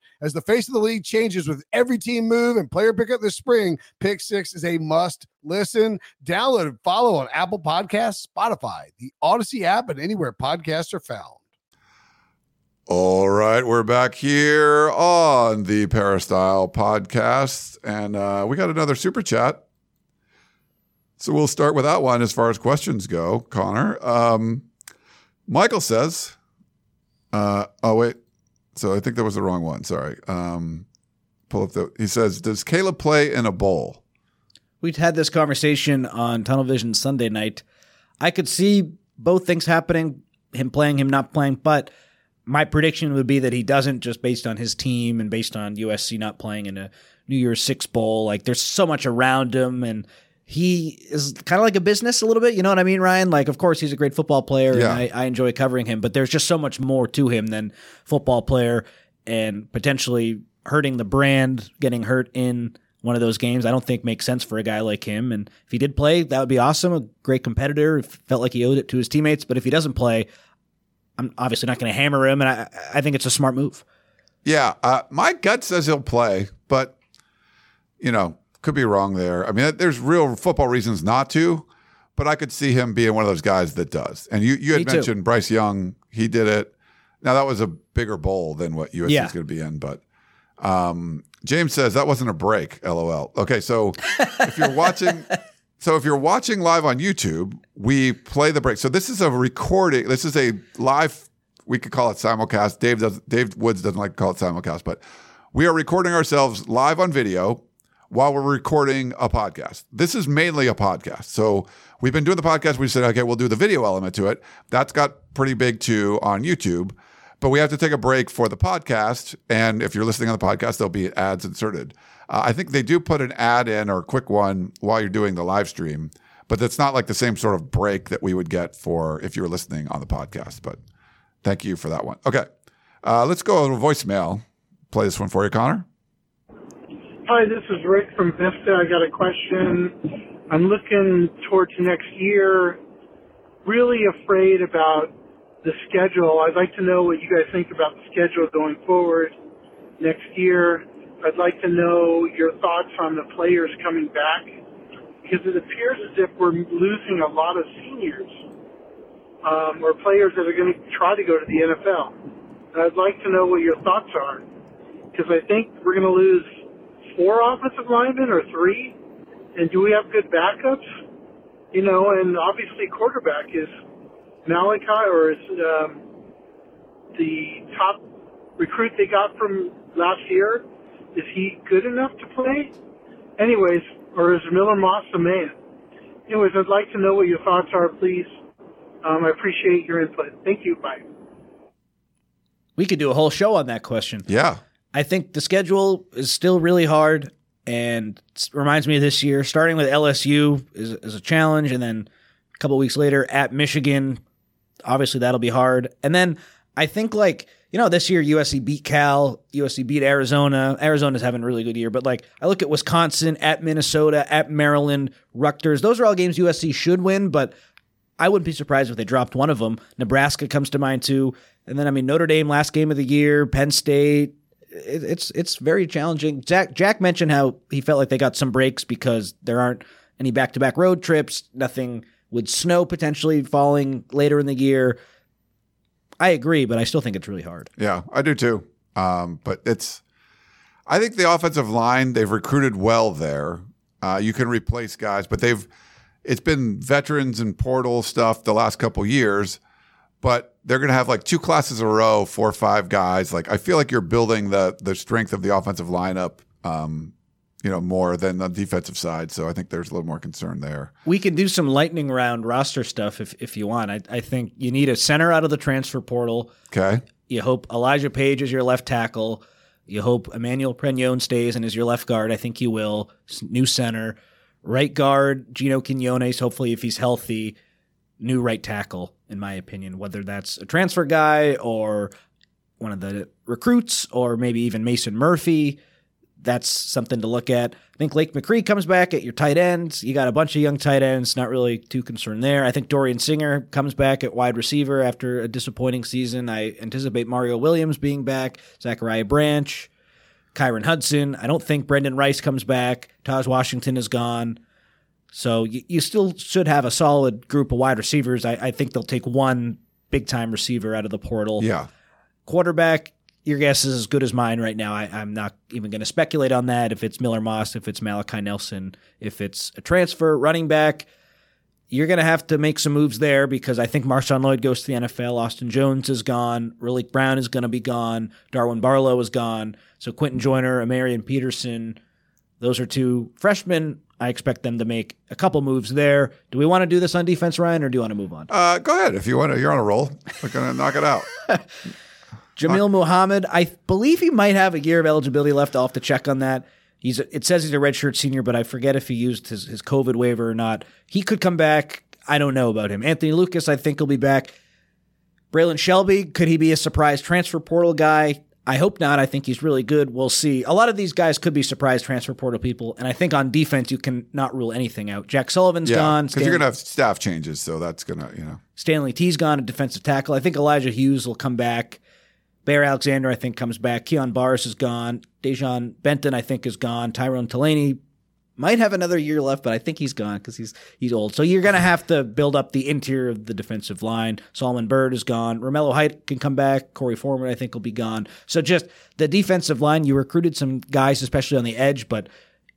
As the face of the league changes with every team move and player pickup this spring, Pick Six is a must listen. Download and follow on Apple Podcasts, Spotify, the Odyssey app, and anywhere podcasts are found. All right, we're back here on the Peristyle podcast, and uh, we got another super chat. So we'll start with that one as far as questions go, Connor. Um, Michael says, uh, "Oh wait, so I think that was the wrong one. Sorry. Um, pull up the. He says, "Does Caleb play in a bowl?" We'd had this conversation on Tunnel Vision Sunday night. I could see both things happening, him playing, him not playing, but my prediction would be that he doesn't just based on his team and based on USC not playing in a New Year's Six bowl. Like there's so much around him and he is kind of like a business a little bit. You know what I mean, Ryan? Like, of course, he's a great football player Yeah. and I, I enjoy covering him, but there's just so much more to him than football player and potentially hurting the brand, getting hurt in one of those games. I don't think makes sense for a guy like him. And if he did play, that would be awesome. A great competitor. Felt like he owed it to his teammates. But if he doesn't play, I'm obviously not going to hammer him. And I, I think it's a smart move. Yeah, uh, my gut says he'll play, but you know, could be wrong there. I mean, there's real football reasons not to, but I could see him being one of those guys that does. And you, you had Me too. mentioned Bryce Young; he did it. Now that was a bigger bowl than what USC Yeah. is going to be in, but um, James says that wasn't a break. LOL. Okay, so [LAUGHS] if you're watching. So if you're watching live on YouTube, we play the break. So this is a recording. This is a live. We could call it simulcast. Dave does. Dave Woods doesn't like to call it simulcast, but we are recording ourselves live on video while we're recording a podcast. This is mainly a podcast. So we've been doing the podcast. We said, okay, we'll do the video element to it. That's got pretty big too on YouTube. But we have to take a break for the podcast. And if you're listening on the podcast, there'll be ads inserted. Uh, I think they do put an ad in or a quick one while you're doing the live stream, but it's not like the same sort of break that we would get for if you were listening on the podcast. But thank you for that one. Okay. Uh, let's go to voicemail. Play this one for you, Connor. Hi, this is Rick from Vista. I got a question. I'm looking towards next year, really afraid about the schedule. I'd like to know what you guys think about the schedule going forward next year. I'd like to know your thoughts on the players coming back because it appears as if we're losing a lot of seniors um, or players that are going to try to go to the NFL. And I'd like to know what your thoughts are because I think we're going to lose four offensive linemen or three. And do we have good backups? You know, and obviously quarterback is Malachi or is um, the top recruit they got from last year. Is he good enough to play? Anyways, or is Miller Moss the man? Anyways, I'd like to know what your thoughts are, please. Um, I appreciate your input. Thank you. Bye. We could do a whole show on that question. Yeah. I think the schedule is still really hard and reminds me of this year. Starting with LSU is, is a challenge, and then a couple weeks later at Michigan, obviously that'll be hard. And then I think like you know this year USC beat Cal, USC beat Arizona. Arizona's having a really good year, but like I look at Wisconsin, at Minnesota, at Maryland, Rutgers. Those are all games USC should win, but I wouldn't be surprised if they dropped one of them. Nebraska comes to mind too, and then I mean Notre Dame last game of the year, Penn State. It, it's it's very challenging. Jack Jack mentioned how he felt like they got some breaks because there aren't any back to back road trips. Nothing with snow potentially falling later in the year. I agree, but I still think it's really hard. Yeah, I do too. Um, but it's, I think the offensive line, they've recruited well there. Uh, you can replace guys, but they've it's been veterans and portal stuff the last couple years. But they're going to have like two classes in a row, four or five guys. Like I feel like you're building the the strength of the offensive lineup, um, you know, more than the defensive side. So I think there's a little more concern there. We can do some lightning round roster stuff if if you want. I, I think you need a center out of the transfer portal. Okay. You hope Elijah Paige is your left tackle. You hope Emmanuel Pregnon stays and is your left guard. I think he will. New center. Right guard, Gino Quinones, hopefully, if he's healthy. New right tackle, in my opinion, whether that's a transfer guy or one of the recruits or maybe even Mason Murphy. That's something to look at. I think Lake McRee comes back at your tight ends. You got a bunch of young tight ends, not really too concerned there. I think Dorian Singer comes back at wide receiver after a disappointing season. I anticipate Mario Williams being back, Zachariah Branch, Kyron Hudson. I don't think Brendan Rice comes back. Tahj Washington is gone. So you, you still should have a solid group of wide receivers. I, I think they'll take one big time receiver out of the portal. Yeah. Quarterback, your guess is as good as mine right now. I, I'm not even going to speculate on that. If it's Miller Moss, if it's Malachi Nelson, if it's a transfer, running back, you're going to have to make some moves there because I think Marshawn Lloyd goes to the NFL. Austin Jones is gone. Raleek Brown is going to be gone. Darwin Barlow is gone. So Quinten Joyner, Amarian Peterson, those are two freshmen. I expect them to make a couple moves there. Do we want to do this on defense, Ryan, or do you want to move on? Uh, go ahead if you want to. You're on a roll. We're gonna knock it out. [LAUGHS] Jamil Muhammad, I believe he might have a year of eligibility left. I'll have to check on that. He's it says he's a redshirt senior, but I forget if he used his, his COVID waiver or not. He could come back. I don't know about him. Anthony Lucas, I think he'll be back. Braylan Shelby, could he be a surprise transfer portal guy? I hope not. I think he's really good. We'll see. A lot of these guys could be surprise transfer portal people, and I think on defense you can not rule anything out. Jack Sullivan's yeah, gone. because you're gonna have staff changes, so that's gonna you know. Stanley T's gone, a defensive tackle. I think Elijah Hughes will come back. Bear Alexander, I think, comes back. Kyon Barrs is gone. Dejon Benton, I think, is gone. Tyrone Taleni might have another year left, but I think he's gone because he's he's old. So you're gonna have to build up the interior of the defensive line. Solomon Byrd is gone. Romello Height can come back. Korey Foreman, I think, will be gone. So just the defensive line, you recruited some guys, especially on the edge, but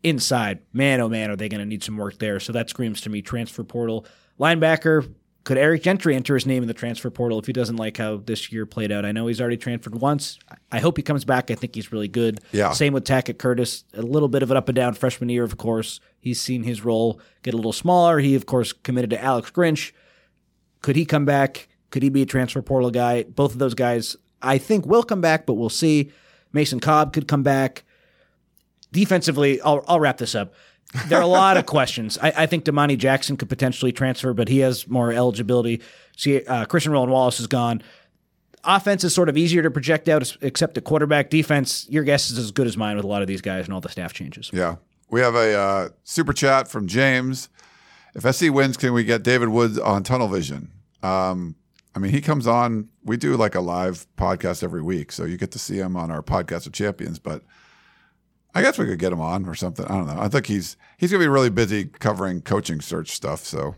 inside, man, oh man, are they gonna need some work there? So that screams to me transfer portal. Linebacker, could Eric Gentry enter his name in the transfer portal if he doesn't like how this year played out? I know he's already transferred once. I hope he comes back. I think he's really good. Yeah. Same with Tackett Curtis. A little bit of an up and down freshman year, of course. He's seen his role get a little smaller. He, of course, committed to Alex Grinch. Could he come back? Could he be a transfer portal guy? Both of those guys, I think, will come back, but we'll see. Mason Cobb could come back. Defensively, I'll, I'll wrap this up. There are a lot of questions. I, I think Domani Jackson could potentially transfer, but he has more eligibility. See, uh, Christian Roland Wallace is gone. Offense is sort of easier to project out, except the quarterback. Defense, your guess is as good as mine with a lot of these guys and all the staff changes. Yeah, we have a uh, super chat from James. If SC wins, can we get David Woods on Tunnel Vision? Um, I mean, he comes on. We do like a live podcast every week, so you get to see him on our podcast of champions. But I guess we could get him on or something. I don't know. I think he's he's gonna be really busy covering coaching search stuff. So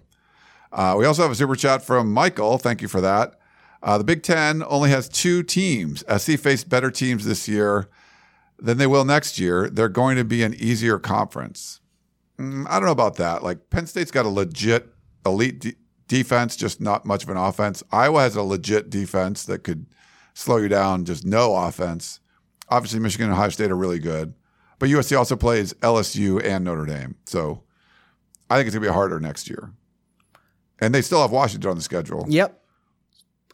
uh, we also have a super chat from Michael. Thank you for that. Uh, the Big Ten only has two teams. SC faced better teams this year than they will next year. They're going to be an easier conference. Mm, I don't know about that. Like Penn State's got a legit elite de- defense, just not much of an offense. Iowa has a legit defense that could slow you down, just no offense. Obviously, Michigan and Ohio State are really good. But USC also plays LSU and Notre Dame. So I think it's going to be harder next year. And they still have Washington on the schedule. Yep.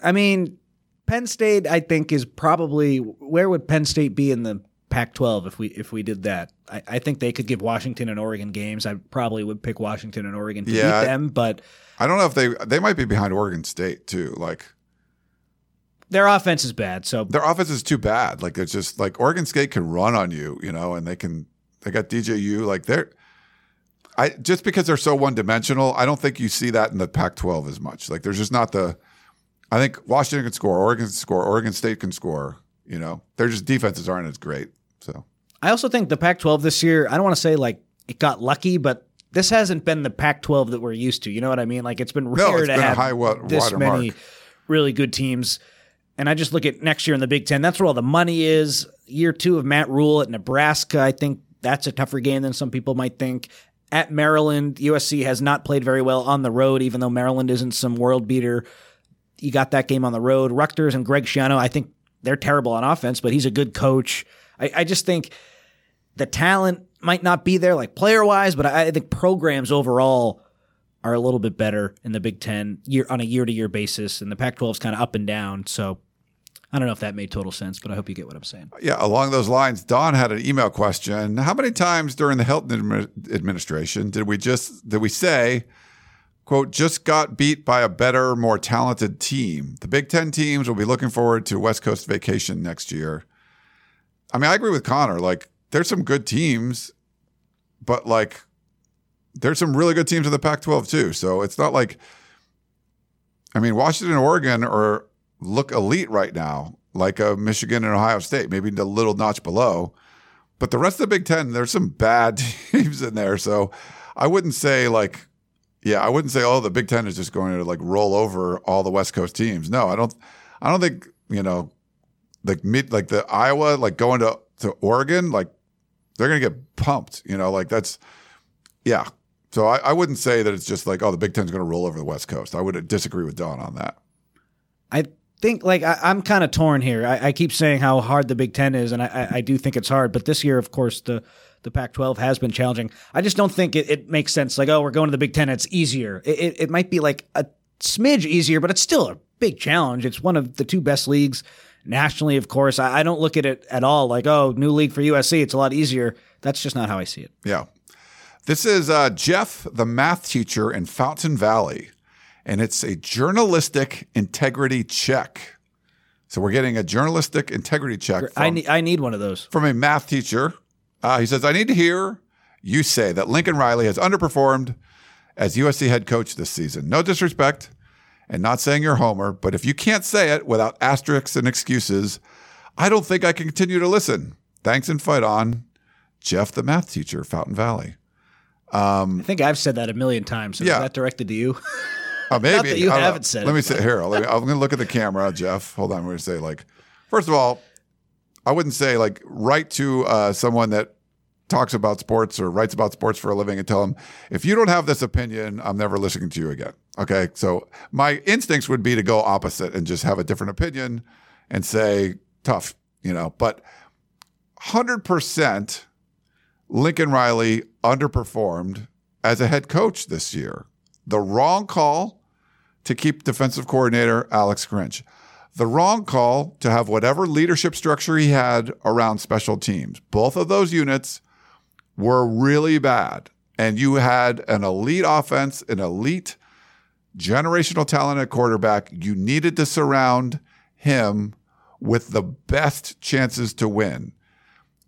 I mean, Penn State, I think, is probably where would Penn State be in the Pac-12 if we if we did that? I, I think they could give Washington and Oregon games. I probably would pick Washington and Oregon to Yeah. beat them, but I don't know if they they might be behind Oregon State too. Like their offense is bad. So their offense is too bad. Like it's just like Oregon State can run on you, you know, and they can they got DJU like they're I just because they're so one dimensional, I don't think you see that in the Pac-12 as much. Like there's just not the I think Washington can score, Oregon can score, Oregon State can score, you know. Their just defenses aren't as great. So I also think the Pac-12 this year. I don't want to say like it got lucky, but this hasn't been the Pac-12 that we're used to. You know what I mean? Like it's been rare it's to been a have high wa- this many mark. really good teams. And I just look at next year in the Big Ten. That's where all the money is. Year two of Matt Rhule at Nebraska. I think that's a tougher game than some people might think. at Maryland. USC has not played very well on the road, even though Maryland isn't some world beater. You got that game on the road. Rutgers and Greg Schiano, I think they're terrible on offense, but he's a good coach. I, I just think the talent might not be there, like player wise, but I, I think programs overall are a little bit better in the Big Ten year on a year to year basis, and the Pac 12 is kind of up and down. So I don't know if that made total sense, but I hope you get what I'm saying. Yeah, along those lines, Don had an email question. How many times during the Helton admi- administration did we just did we say, quote, just got beat by a better, more talented team? The Big Ten teams will be looking forward to West Coast vacation next year. I mean, I agree with Connor. Like, there's some good teams, but like there's some really good teams in the Pac-12 too. So it's not like I mean, Washington and Oregon are look elite right now, like a Michigan and Ohio State, maybe a little notch below. But the rest of the Big Ten, there's some bad [LAUGHS] teams in there. So I wouldn't say like, yeah, I wouldn't say, oh, the Big Ten is just going to like roll over all the West Coast teams. No, I don't. I don't think you know, like mid, like the Iowa, like going to to Oregon, like they're going to get pumped. You know, like that's yeah. So I, I wouldn't say that it's just like, oh, the Big Ten's going to roll over the West Coast. I would disagree with Don on that. I think like I, am kind of torn here. I, I, keep saying how hard the Big Ten is, and I, I, do think it's hard. But this year, of course, the the Pac-12 has been challenging. I just don't think it, it makes sense. Like, oh, we're going to the Big Ten; it's easier. It, it, it might be like a smidge easier, but it's still a big challenge. It's one of the two best leagues nationally, of course. I, I don't look at it at all like, oh, new league for USC; it's a lot easier. That's just not how I see it. Yeah. This is uh, Jeff, the math teacher in Fountain Valley, and it's a journalistic integrity check. So we're getting a journalistic integrity check. From, I, need, I need one of those. From a math teacher. Uh, he says, I need to hear you say that Lincoln Riley has underperformed as USC head coach this season. No disrespect and not saying you're Homer, but if you can't say it without asterisks and excuses, I don't think I can continue to listen. Thanks and fight on. Jeff, the math teacher, Fountain Valley. Um, I think I've said that a million times. So yeah. Is that directed to you? Oh, [LAUGHS] maybe. you haven't said Let it. me say here. Me, I'm going to look at the camera, Jeff. Hold on. I'm going to say, like, first of all, I wouldn't say, like, write to uh, someone that talks about sports or writes about sports for a living and tell them, if you don't have this opinion, I'm never listening to you again. Okay. So my instincts would be to go opposite and just have a different opinion and say, tough, you know, but 100% Lincoln Riley underperformed as a head coach this year. The wrong call to keep defensive coordinator Alex Grinch. The wrong call to have whatever leadership structure he had around special teams. Both of those units were really bad. And you had an elite offense, an elite generational talent at quarterback. You needed to surround him with the best chances to win.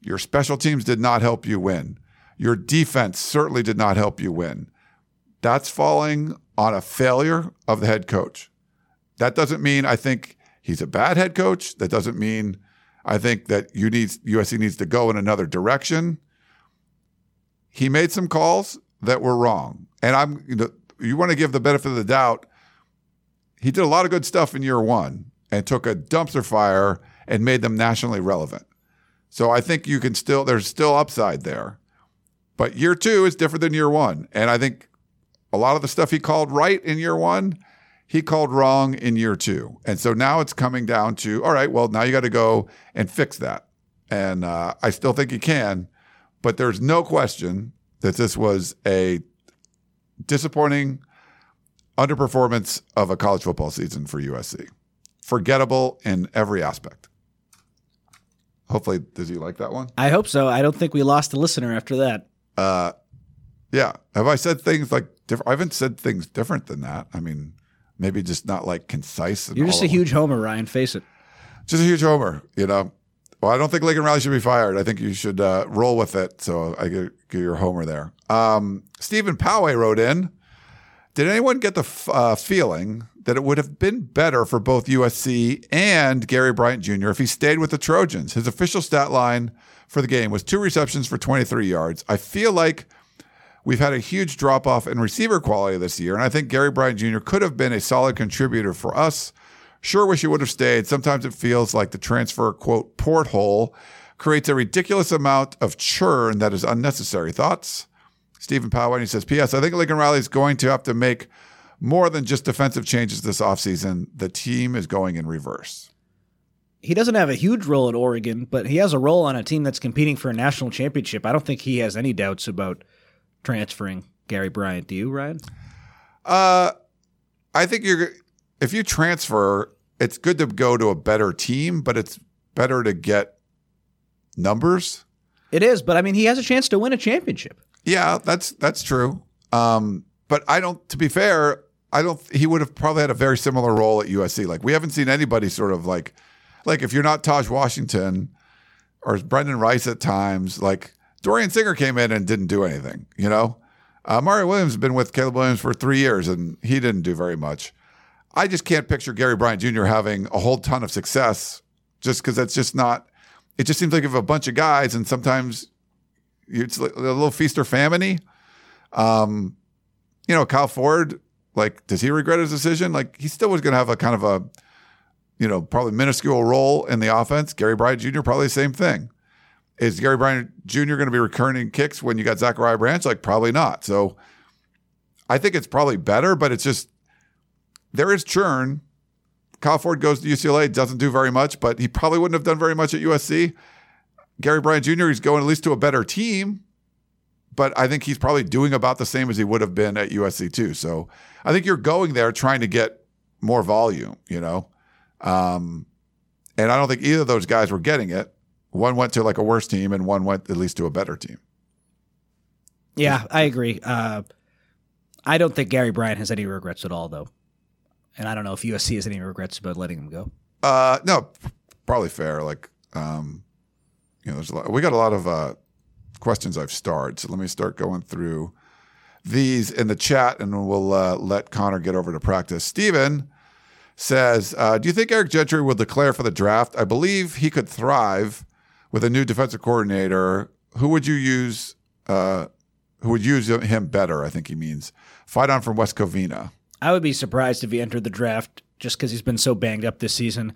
Your special teams did not help you win. Your defense certainly did not help you win. That's falling on a failure of the head coach. That doesn't mean I think he's a bad head coach. That doesn't mean I think that you need USC needs to go in another direction. He made some calls that were wrong. And I'm you know you want to give the benefit of the doubt. He did a lot of good stuff in year 1 and took a dumpster fire and made them nationally relevant. So I think you can still, there's still upside there. But year two is different than year one. And I think a lot of the stuff he called right in year one, he called wrong in year two. And so now it's coming down to, all right, well, now you got to go and fix that. And uh, I still think he can, but there's no question that this was a disappointing underperformance of a college football season for USC. Forgettable in every aspect. Hopefully, does he like that one? I hope so. I don't think we lost a listener after that. Uh, yeah. Have I said things like different? I haven't said things different than that. I mean, maybe just not like concise. You're just a huge homer, Ryan. Face it. Just a huge homer. You know. Well, I don't think Lincoln Riley should be fired. I think you should uh, roll with it. So I get, give your homer there. Um, Stephen Poway wrote in. Did anyone get the f- uh, feeling that it would have been better for both USC and Gary Bryant Jr. if he stayed with the Trojans. His official stat line for the game was two receptions for 23 yards. I feel like we've had a huge drop off in receiver quality this year, and I think Gary Bryant Jr. could have been a solid contributor for us. Sure, wish he would have stayed. Sometimes it feels like the transfer, quote, porthole creates a ridiculous amount of churn that is unnecessary. Thoughts? Stephen Powell, And he says, P.S. I think Lincoln Riley is going to have to make more than just defensive changes this offseason. The team is going in reverse. He doesn't have a huge role at Oregon, but he has a role on a team that's competing for a national championship. I don't think he has any doubts about transferring Gary Bryant. Do you, Ryan? Uh, I think you're if you transfer, it's good to go to a better team, but it's better to get numbers. It is, but I mean, he has a chance to win a championship. Yeah, that's that's true. Um, but I don't. To be fair, I don't. He would have probably had a very similar role at USC. Like we haven't seen anybody sort of like, like if you're not Tahj Washington or Brendan Rice at times, like Dorian Singer came in and didn't do anything. You know, uh, Mario Williams has been with Caleb Williams for three years and he didn't do very much. I just can't picture Gary Bryant Jr. having a whole ton of success just because that's just not. It just seems like if a bunch of guys and sometimes it's like a little feast or famine. Um, you know, Kyle Ford, like, does he regret his decision? Like, he still was going to have a kind of a, you know, probably minuscule role in the offense. Gary Bryant Jr. probably the same thing. Is Gary Bryant Jr. going to be returning kicks when you got Zachariah Branch? Like, probably not. So, I think it's probably better, but it's just there is churn. Kyle Ford goes to UCLA, doesn't do very much, but he probably wouldn't have done very much at USC. Gary Bryant Jr. is going at least to a better team, but I think he's probably doing about the same as he would have been at USC too. So I think you're going there trying to get more volume, you know. Um, and I don't think either of those guys were getting it. One went to like a worse team, and one went at least to a better team. Yeah, I agree. Uh, I don't think Gary Bryant has any regrets at all, though. And I don't know if USC has any regrets about letting him go. Uh, no, probably fair. Like, um, you know, there's a lot, we got a lot of uh, questions I've starred. So let me start going through these in the chat, and we'll uh, let Connor get over to practice. Steven says, uh, "Do you think Eric Gentry will declare for the draft? I believe he could thrive with a new defensive coordinator. Who would you use? Uh, who would use him better? I think he means fight on from West Covina." I would be surprised if he entered the draft just because he's been so banged up this season.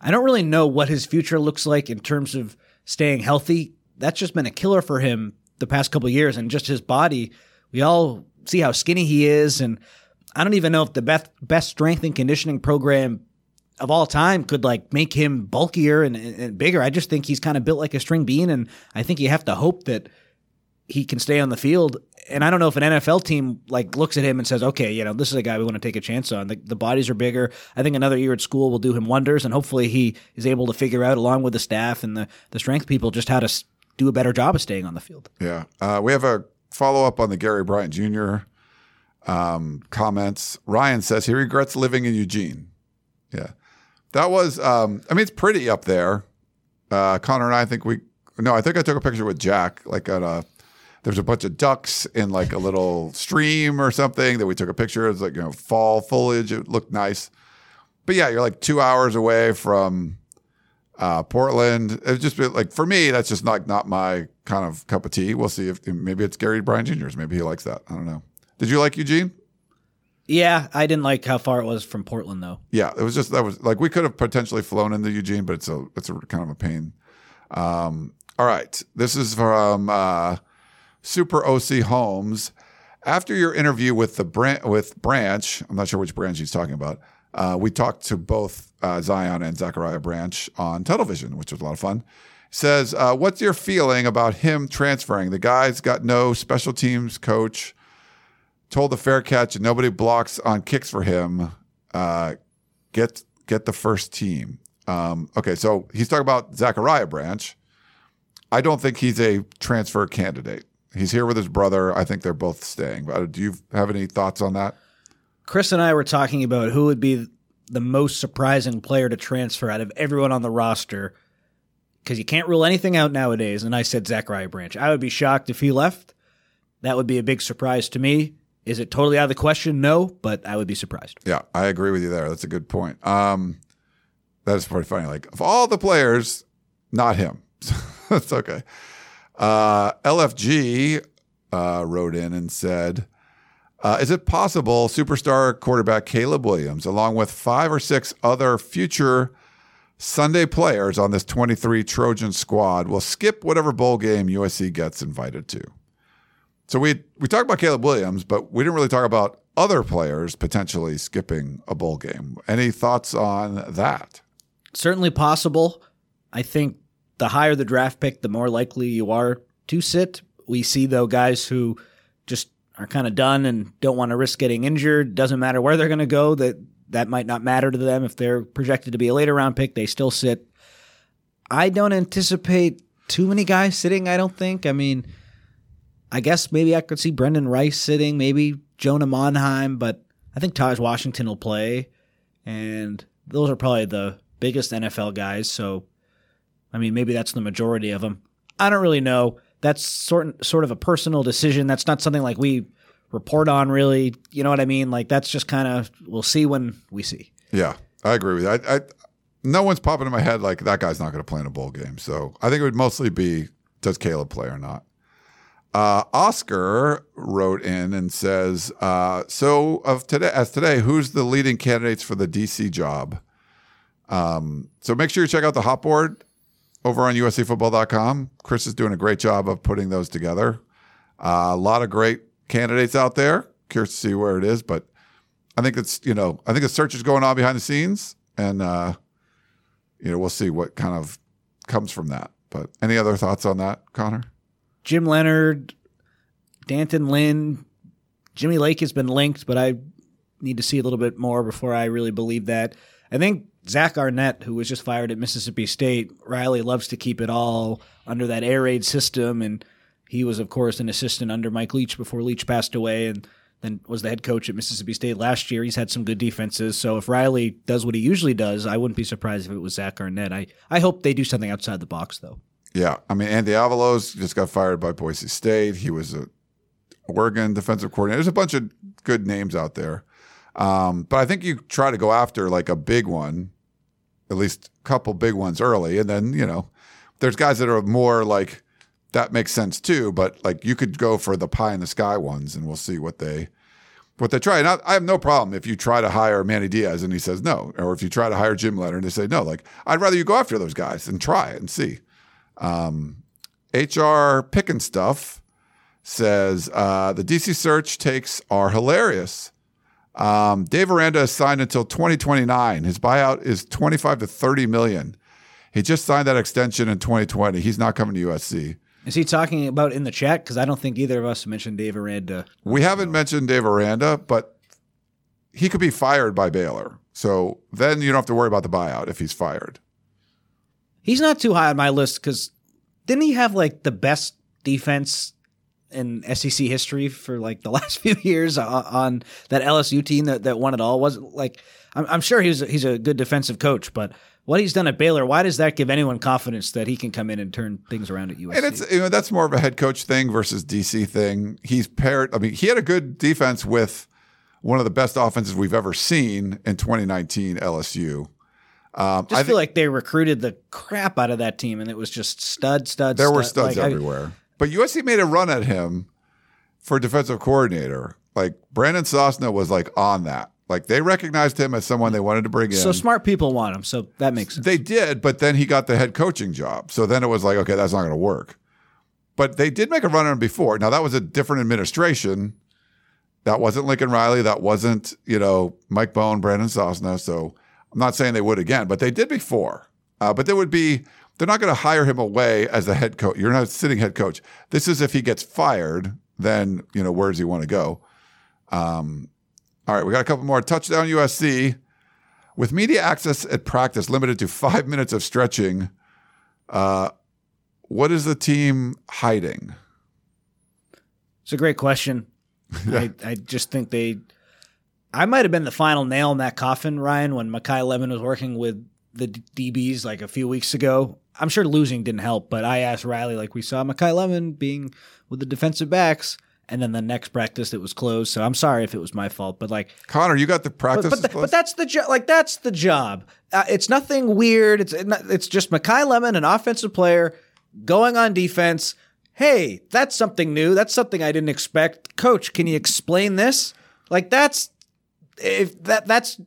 I don't really know what his future looks like in terms of staying healthy. That's just been a killer for him the past couple years, and just his body. We all see how skinny he is, and I don't even know if the best best strength and conditioning program of all time could like make him bulkier and, and bigger. I just think he's kind of built like a string bean, and I think you have to hope that he can stay on the field. And I don't know if an NFL team like looks at him and says, "Okay, you know, this is a guy we want to take a chance on." The, the bodies are bigger. I think another year at school will do him wonders, and hopefully he is able to figure out, along with the staff and the the strength people, just how to do a better job of staying on the field. Yeah, uh, we have a follow up on the Gary Bryant Jr. Um, comments. Ryan says he regrets living in Eugene. Yeah, that was. Um, I mean, it's pretty up there. Uh, Connor and I, I think we. No, I think I took a picture with Jack, like at a there's a bunch of ducks in like a little stream or something that we took a picture. It's like, you know, fall foliage. It looked nice. But yeah, you're like two hours away from uh, Portland. It's just like, for me, that's just not, not my kind of cup of tea. We'll see if maybe it's Gary Bryant Jr.'s. Maybe he likes that. I don't know. Did you like Eugene? Yeah, I didn't like how far it was from Portland though. Yeah, it was just that was like we could have potentially flown into Eugene, but it's a it's a kind of a pain. Um, all right, this is from uh, Super OC Holmes. After your interview with the with Branch, I'm not sure which branch he's talking about. Uh, we talked to both uh, Zion and Zachariah Branch on television, which was a lot of fun. Says, uh, "What's your feeling about him transferring? The guy's got no special teams coach. Told the fair catch, and nobody blocks on kicks for him. Uh, get get the first team. Um, okay, so he's talking about Zachariah Branch. I don't think he's a transfer candidate. He's here with his brother. I think they're both staying. But do you have any thoughts on that? Chris and I were talking about who would be the most surprising player to transfer out of everyone on the roster because you can't rule anything out nowadays. And I said Zachariah Branch. I would be shocked if he left. That would be a big surprise to me. Is it totally out of the question? No, but I would be surprised. Yeah, I agree with you there. That's a good point. Um, that is pretty funny. Like of all the players, not him. [LAUGHS] That's okay. Uh, LFG uh, wrote in and said, uh, Is it possible superstar quarterback Caleb Williams, along with five or six other future Sunday players on this 23 Trojan squad, will skip whatever bowl game USC gets invited to? So we we talked about Caleb Williams, but we didn't really talk about other players potentially skipping a bowl game. Any thoughts on that? Certainly possible. I think the higher the draft pick, the more likely you are to sit. We see though guys who just are kind of done and don't want to risk getting injured. Doesn't matter where they're going to go. That that might not matter to them if they're projected to be a later round pick. They still sit. I don't anticipate too many guys sitting. I don't think. I mean, I guess maybe I could see Brendan Rice sitting, maybe Jonah Monheim, but I think Tahj Washington will play, and those are probably the biggest NFL guys. So, I mean, maybe that's the majority of them. I don't really know. That's sort sort of a personal decision. That's not something like we report on, really. You know what I mean? Like that's just kind of we'll see when we see. Yeah, I agree with that. I, I no one's popping in my head like that guy's not going to play in a bowl game. So I think it would mostly be does Caleb play or not. Uh, Oscar wrote in and says, uh, "So of today, as today, who's the leading candidates for the DC job?" Um, so make sure you check out the hot board over on USCFootball.com. Chris is doing a great job of putting those together. Uh, a lot of great candidates out there. Curious to see where it is, but I think it's you know I think the search is going on behind the scenes, and uh, you know we'll see what kind of comes from that. But any other thoughts on that, Connor? Jim Leonhard, D'Anton Lynn, Jimmy Lake has been linked, but I need to see a little bit more before I really believe that. I think Zach Arnett, who was just fired at Mississippi State, Riley loves to keep it all under that air raid system, and he was, of course, an assistant under Mike Leach before Leach passed away, and then was the head coach at Mississippi State last year. He's had some good defenses, so if Riley does what he usually does, I wouldn't be surprised if it was Zach Arnett. I I hope they do something outside the box, though. Yeah, I mean Andy Avalos just got fired by Boise State. He was a Oregon defensive coordinator. There's a bunch of good names out there, um, but I think you try to go after like a big one, at least a couple big ones early, and then you know there's guys that are more like that makes sense too. But like you could go for the pie in the sky ones, and we'll see what they what they try. And I, I have no problem if you try to hire Manny Diaz and he says no, or if you try to hire Jim Leonhard and they say no. Like I'd rather you go after those guys and try it and see. Um, HR picking stuff says uh, the DC search takes are hilarious. Um, Dave Aranda is signed until 2029. His buyout is 25 to 30 million. He just signed that extension in 2020. He's not coming to USC. Is he talking about in the chat? Because I don't think either of us mentioned Dave Aranda. We haven't mentioned Dave Aranda, but he could be fired by Baylor. So then you don't have to worry about the buyout if he's fired. He's not too high on my list because didn't he have like the best defense in SEC history for like the [LAUGHS] last few years on, on that LSU team that, that won it all? Wasn't like I'm, I'm sure he's a, he's a good defensive coach, but what he's done at Baylor, why does that give anyone confidence that he can come in and turn things around at USC? And it's you know that's more of a head coach thing versus DC thing. He's paired. I mean, he had a good defense with one of the best offenses we've ever seen in 2019 LSU. Um, just I feel like they recruited the crap out of that team, and it was just stud, stud. There stud. were studs like, everywhere, but USC made a run at him for defensive coordinator. Like Brandon Sosna was like on that. Like they recognized him as someone they wanted to bring in. So smart people want him. So that makes sense. They did, but then he got the head coaching job. So then it was like, okay, that's not going to work. But they did make a run on him before. Now that was a different administration. That wasn't Lincoln Riley. That wasn't you know Mike Bohn, Brandon Sosna. So I'm not saying they would again, but they did before. Uh, but there would be. They're not going to hire him away as the head coach. You're not sitting head coach. This is if he gets fired. Then you know where does he want to go? Um, all right, we got a couple more. Touchdown USC. With media access at practice limited to five minutes of stretching, uh, what is the team hiding? It's a great question. [LAUGHS] yeah. I, I just think they. I might have been the final nail in that coffin, Ryan, when Makai Lemon was working with the DBs like a few weeks ago. I'm sure losing didn't help, but I asked Riley, like, we saw Makai Lemon being with the defensive backs and then the next practice it was closed. So I'm sorry if it was my fault, but like Connor, you got the practice, but, but, the, but that's the job. Like that's the job. Uh, it's nothing weird. It's it's just Makai Lemon, an offensive player, going on defense. Hey, that's something new. That's something I didn't expect. Coach, can you explain this? Like that's if that that's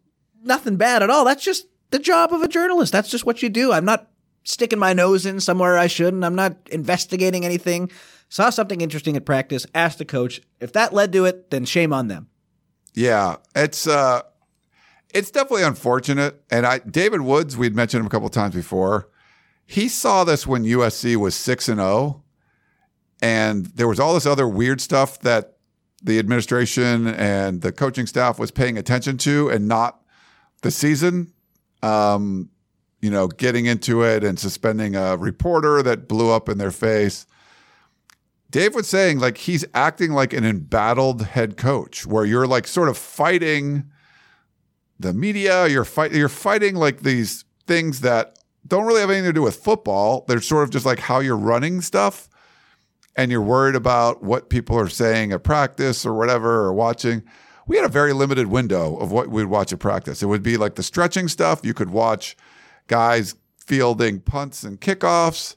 nothing bad at all. That's just the job of a journalist. That's just what you do. I'm not sticking my nose in somewhere I shouldn't. I'm not investigating anything. Saw something interesting at practice, asked the coach. If that led to it, then shame on them. Yeah, it's uh, it's definitely unfortunate. And I, David Woods, we'd mentioned him a couple times before. He saw this when USC was six and zero, and there was all this other weird stuff that the administration and the coaching staff was paying attention to, and not the season. Um, you know, getting into it and suspending a reporter that blew up in their face. Dave was saying like he's acting like an embattled head coach, where you're like sort of fighting the media. You're fight you're fighting like these things that don't really have anything to do with football. They're sort of just like how you're running stuff, and you're worried about what people are saying at practice or whatever or watching. We had a very limited window of what we'd watch at practice. It would be like the stretching stuff. You could watch guys fielding punts and kickoffs.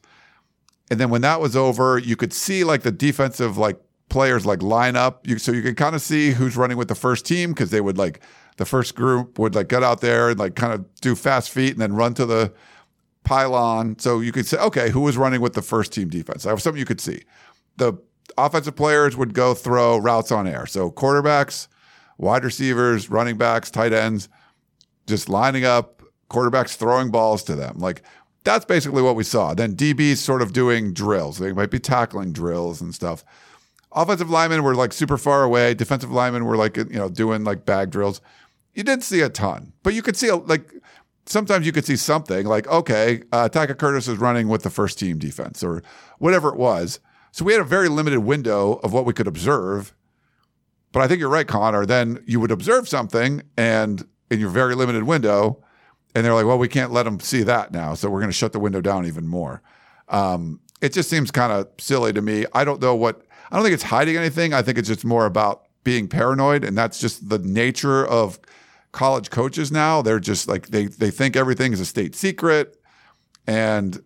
And then when that was over, you could see like the defensive like players like line up. You, so you could kind of see who's running with the first team because they would like the first group would like get out there and like kind of do fast feet and then run to the pylon. So you could say, okay, who was running with the first team defense? That was something you could see. The offensive players would go throw routes on air. So quarterbacks, wide receivers, running backs, tight ends, just lining up, quarterbacks throwing balls to them. Like that's basically what we saw. Then DBs sort of doing drills. They might be tackling drills and stuff. Offensive linemen were like super far away. Defensive linemen were like, you know, doing like bag drills. You didn't see a ton, but you could see like sometimes you could see something like, okay, uh, Tackett Curtis is running with the first team defense or whatever it was. So we had a very limited window of what we could observe. But I think you're right, Connor. Then you would observe something and in your very limited window, and they're like, well, we can't let them see that now. So we're going to shut the window down even more. Um, it just seems kind of silly to me. I don't know what, I don't think it's hiding anything. I think it's just more about being paranoid. And that's just the nature of college coaches now. They're just like, they, they think everything is a state secret. And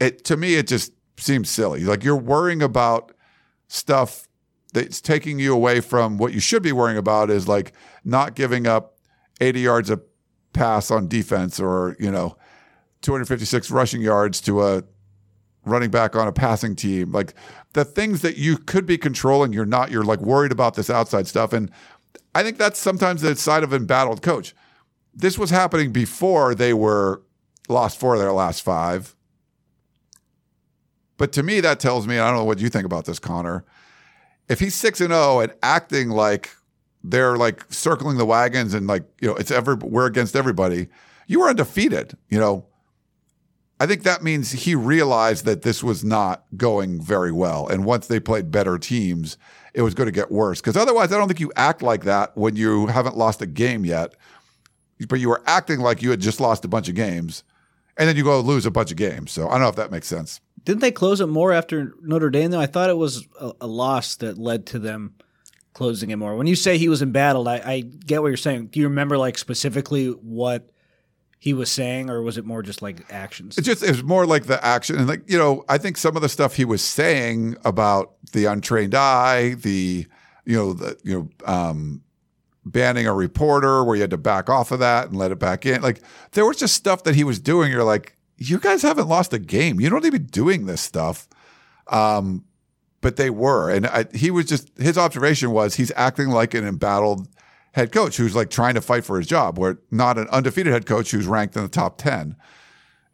it, to me, it just seems silly. Like you're worrying about stuff that's taking you away from what you should be worrying about is like not giving up 80 yards a pass on defense or, you know, 256 rushing yards to a running back on a passing team. Like the things that you could be controlling, you're not, you're like worried about this outside stuff. And I think that's sometimes the side of an embattled coach. This was happening before they were lost four of their last five. But to me, that tells me, I don't know what you think about this, Connor. If he's 6 and 0 and acting like they're like circling the wagons and like, you know, it's ever we're against everybody, you were undefeated, you know. I think that means he realized that this was not going very well. And once they played better teams, it was going to get worse. Because otherwise, I don't think you act like that when you haven't lost a game yet. But you were acting like you had just lost a bunch of games. And then you go lose a bunch of games. So I don't know if that makes sense. Didn't they close it more after Notre Dame, though? I thought it was a, a loss that led to them closing it more. When you say he was embattled, I, I get what you're saying. Do you remember, like, specifically what he was saying, or was it more just like actions? It's just it was more like the action, and like you know, I think some of the stuff he was saying about the untrained eye, the you know, the you know, um, banning a reporter where you had to back off of that and let it back in. Like there was just stuff that he was doing. You're like, you guys haven't lost a game. You don't be doing this stuff. Um, but they were, and I, he was just his observation was he's acting like an embattled head coach who's like trying to fight for his job, where not an undefeated head coach who's ranked in the top 10.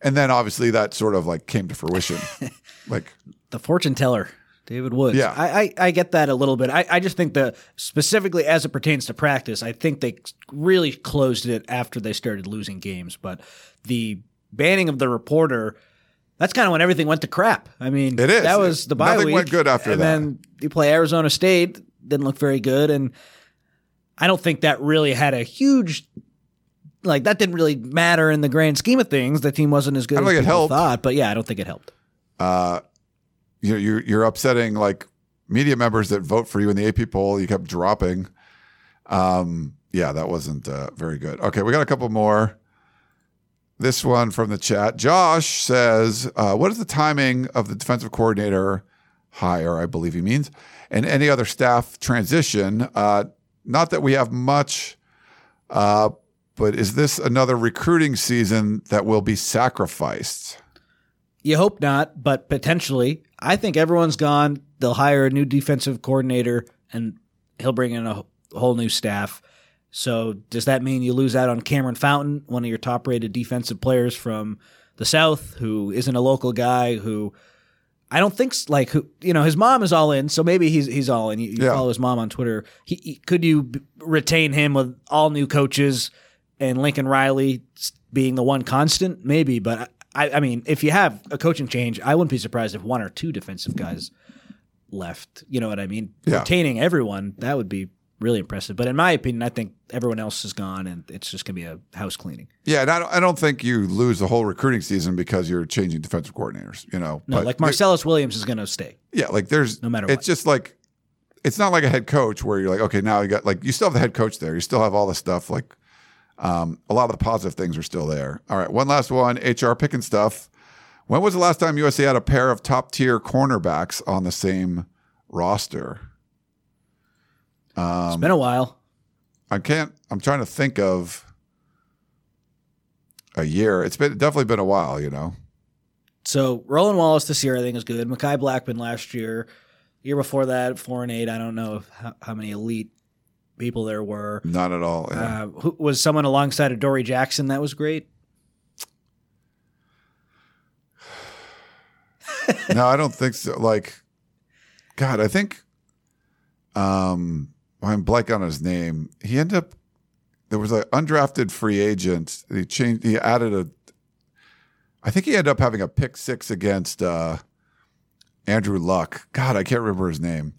And then obviously that sort of like came to fruition. [LAUGHS] like the fortune teller, David Woods. Yeah. I, I, I get that a little bit. I, I just think that specifically as it pertains to practice, I think they really closed it after they started losing games. But the banning of the reporter, that's kind of when everything went to crap. I mean, It is. That was the bye Nothing week. went good after and that. then you play Arizona State, didn't look very good. And I don't think that really had a huge like that didn't really matter in the grand scheme of things. The team wasn't as good I don't think it people helped. thought, but yeah, I don't think it helped. uh, you know, you're you're upsetting like media members that vote for you in the AP poll. You kept dropping. Um, yeah, that wasn't uh, very good. Okay, we got a couple more. This one from the chat. Josh says, uh, "What is the timing of the defensive coordinator hire? I believe he means, and any other staff transition. Uh, not that we have much." Uh, but is this another recruiting season that will be sacrificed? You hope not, but potentially. I think everyone's gone. They'll hire a new defensive coordinator and he'll bring in a whole new staff. So does that mean you lose out on Cameron Fountain, one of your top rated defensive players from the South, who isn't a local guy who I don't think like who you know his mom is all in, so maybe he's he's all in. You, you Yeah. follow his mom on Twitter. He, he- could you b- retain him with all new coaches and Lincoln Riley being the one constant? Maybe, but I, I mean, if you have a coaching change, I wouldn't be surprised if one or two defensive guys left. You know what I mean? Yeah. Retaining everyone that would be really impressive. But in my opinion, I think everyone else is gone, and it's just gonna be a house cleaning. Yeah, and I don't, I don't think you lose the whole recruiting season because you're changing defensive coordinators. You know, No, But like Marcellus Williams is gonna stay. Yeah, like there's No matter It's what. just like it's not like a head coach where you're like, okay, now you got like you still have the head coach there. You still have all the stuff like um, a lot of the positive things are still there. All right, one last one. HR picking stuff. When was the last time USC had a pair of top tier cornerbacks on the same roster? It's been a while. I can't. I'm trying to think of a year. It's been definitely been a while. You know. So Roland Wallace this year I think is good. Mekhi Blackmon last year, year before that four and eight. I don't know if, how, how many elite people there were. Not at all. yeah. Uh, who was someone alongside of Dory Jackson that was great? [SIGHS] no, I don't think so. Like, God, I think, um, I'm blank on his name. He ended up there was an undrafted free agent. He changed. He added a. I think he ended up having a pick six against uh, Andrew Luck. God, I can't remember his name.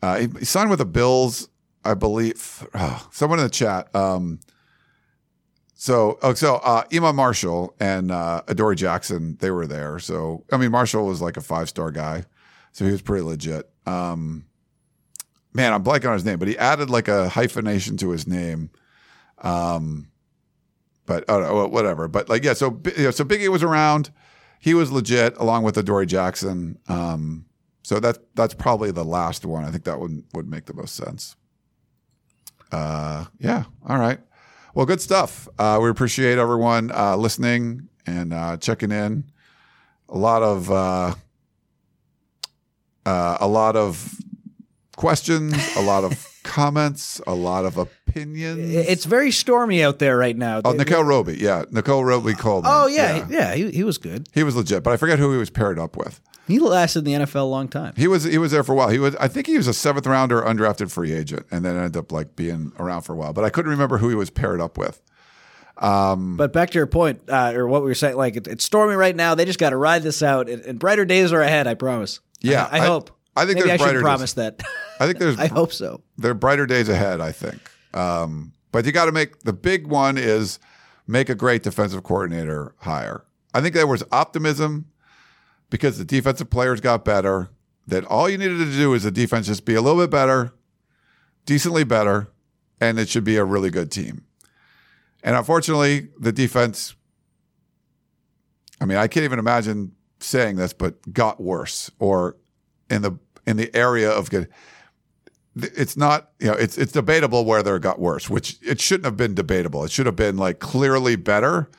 Uh, he, he signed with the Bills, I believe. Oh, someone in the chat. Um, so, oh, so uh, Iman Marshall and uh, Adoree Jackson, they were there. So, I mean, Marshall was like a five star guy, so he was pretty legit. Um, man, I'm blanking on his name, but he added like a hyphenation to his name. Um, but no, whatever. But like, yeah. So, you know, so Biggie was around. He was legit, along with Adoree Jackson. Um, so that that's probably the last one. I think that would would make the most sense. Uh, yeah. All right. Well, good stuff. Uh, we appreciate everyone uh, listening and uh, checking in. A lot of uh, uh, a lot of questions, a lot of [LAUGHS] comments, a lot of opinions. It's very stormy out there right now. oh, Nickell Robey, yeah, Nickell Robey called. Oh yeah, yeah, he, he was good. he was legit, but I forget who he was paired up with. He lasted in the NFL a long time. He was he was there for a while. He was I think he was a seventh rounder, undrafted free agent, and then ended up like being around for a while. But I couldn't remember who he was paired up with. Um, But back to your point, uh, or what we were saying, like it, it's stormy right now. They just got to ride this out, and, and brighter days are ahead. I promise. Yeah, I I- hope. I think Maybe there's I brighter should days. promise that. I think there's [LAUGHS] I hope so. there are brighter days ahead, I think. Um, but you got to make the big one is make a great defensive coordinator hire. I think there was optimism because the defensive players got better. That all you needed to do is the defense just be a little bit better, decently better, and it should be a really good team. And unfortunately, the defense. I mean, I can't even imagine saying this, but got worse or in the in the area of good it's not you know it's it's debatable whether it got worse which it shouldn't have been debatable. It should have been like clearly better.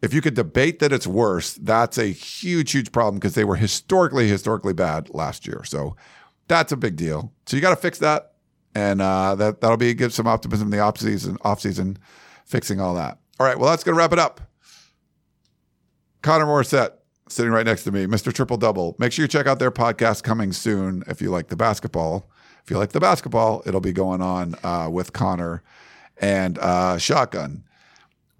If you could debate that it's worse that's a huge huge problem because they were historically historically bad last year. So that's a big deal. So you got to fix that. And uh, that that'll be give some optimism in the off season off season fixing all that. All right well that's gonna wrap it up. Connor Morrissette sitting right next to me, Mr. Triple Double. Make sure you check out their podcast coming soon if you like the basketball. If you like the basketball, it'll be going on uh, with Connor and uh, Shotgun.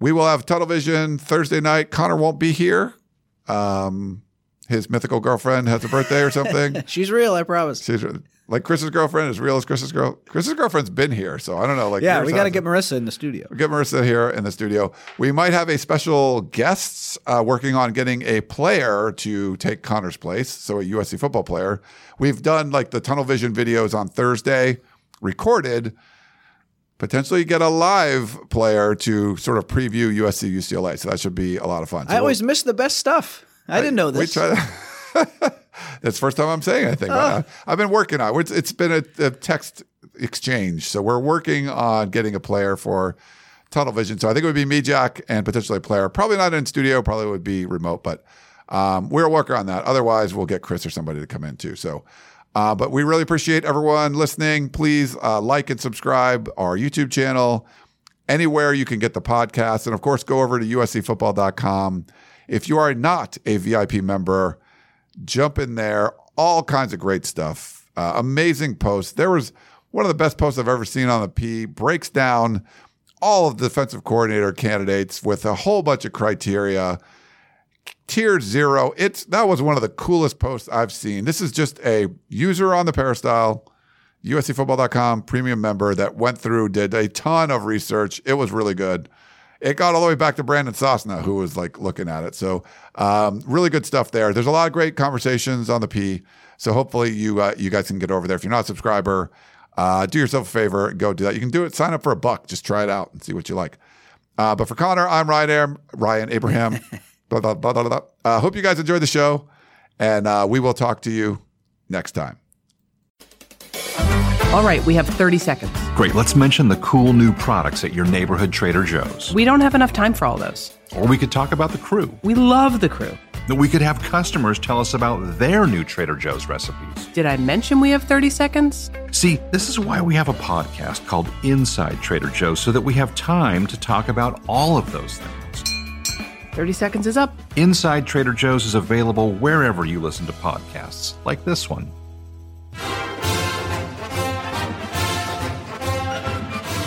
We will have Tunnel Vision Thursday night. Connor won't be here. Um, his mythical girlfriend has a birthday or something. [LAUGHS] She's real, I promise. She's like Chris's girlfriend, is real as Chris's girl. Chris's girlfriend's been here, so I don't know. Like, Yeah, we got to get Marissa in the studio. Get Marissa here in the studio. We might have a special guest uh, working on getting a player to take Connor's place, so a USC football player. We've done like the tunnel vision videos on Thursday, recorded. Potentially get a live player to sort of preview USC UCLA. So that should be a lot of fun. So I always miss the best stuff. I didn't know we this. [LAUGHS] That's the first time I'm saying anything. uh, I've been working on it. It's, it's been a, a text exchange. So we're working on getting a player for Tunnel Vision. So I think it would be me, Jack, and potentially a player. Probably not in studio, probably would be remote, but Um, we're working on that. Otherwise, we'll get Chris or somebody to come in too. So, uh, but we really appreciate everyone listening. Please uh, like and subscribe our YouTube channel anywhere you can get the podcast. And of course, go over to uscfootball.com. If you are not a VIP member, jump in there. All kinds of great stuff. Uh, amazing posts. There was one of the best posts I've ever seen on the P. Breaks down all of the defensive coordinator candidates with a whole bunch of criteria. Tier zero. It's that was one of the coolest posts I've seen. This is just a user on the Peristyle, USCFootball.com premium member that went through, did a ton of research. It was really good. It got all the way back to Brandon Sosna, who was like looking at it. So, um, really good stuff there. There's a lot of great conversations on the P. So hopefully you uh, you guys can get over there. If you're not a subscriber, uh, do yourself a favor, go do that. You can do it. Sign up for a buck. Just try it out and see what you like. Uh, but for Connor, I'm Ryan, Ryan Abraham. [LAUGHS] blah, blah, blah, blah, blah. Uh, hope you guys enjoyed the show, and uh, we will talk to you next time. All right, we have 30 seconds. Great, let's mention the cool new products at your neighborhood Trader Joe's. We don't have enough time for all those. Or we could talk about the crew. We love the crew. We could have customers tell us about their new Trader Joe's recipes. Did I mention we have 30 seconds? See, this is why we have a podcast called Inside Trader Joe's so that we have time to talk about all of those things. 30 seconds is up. Inside Trader Joe's is available wherever you listen to podcasts, like this one.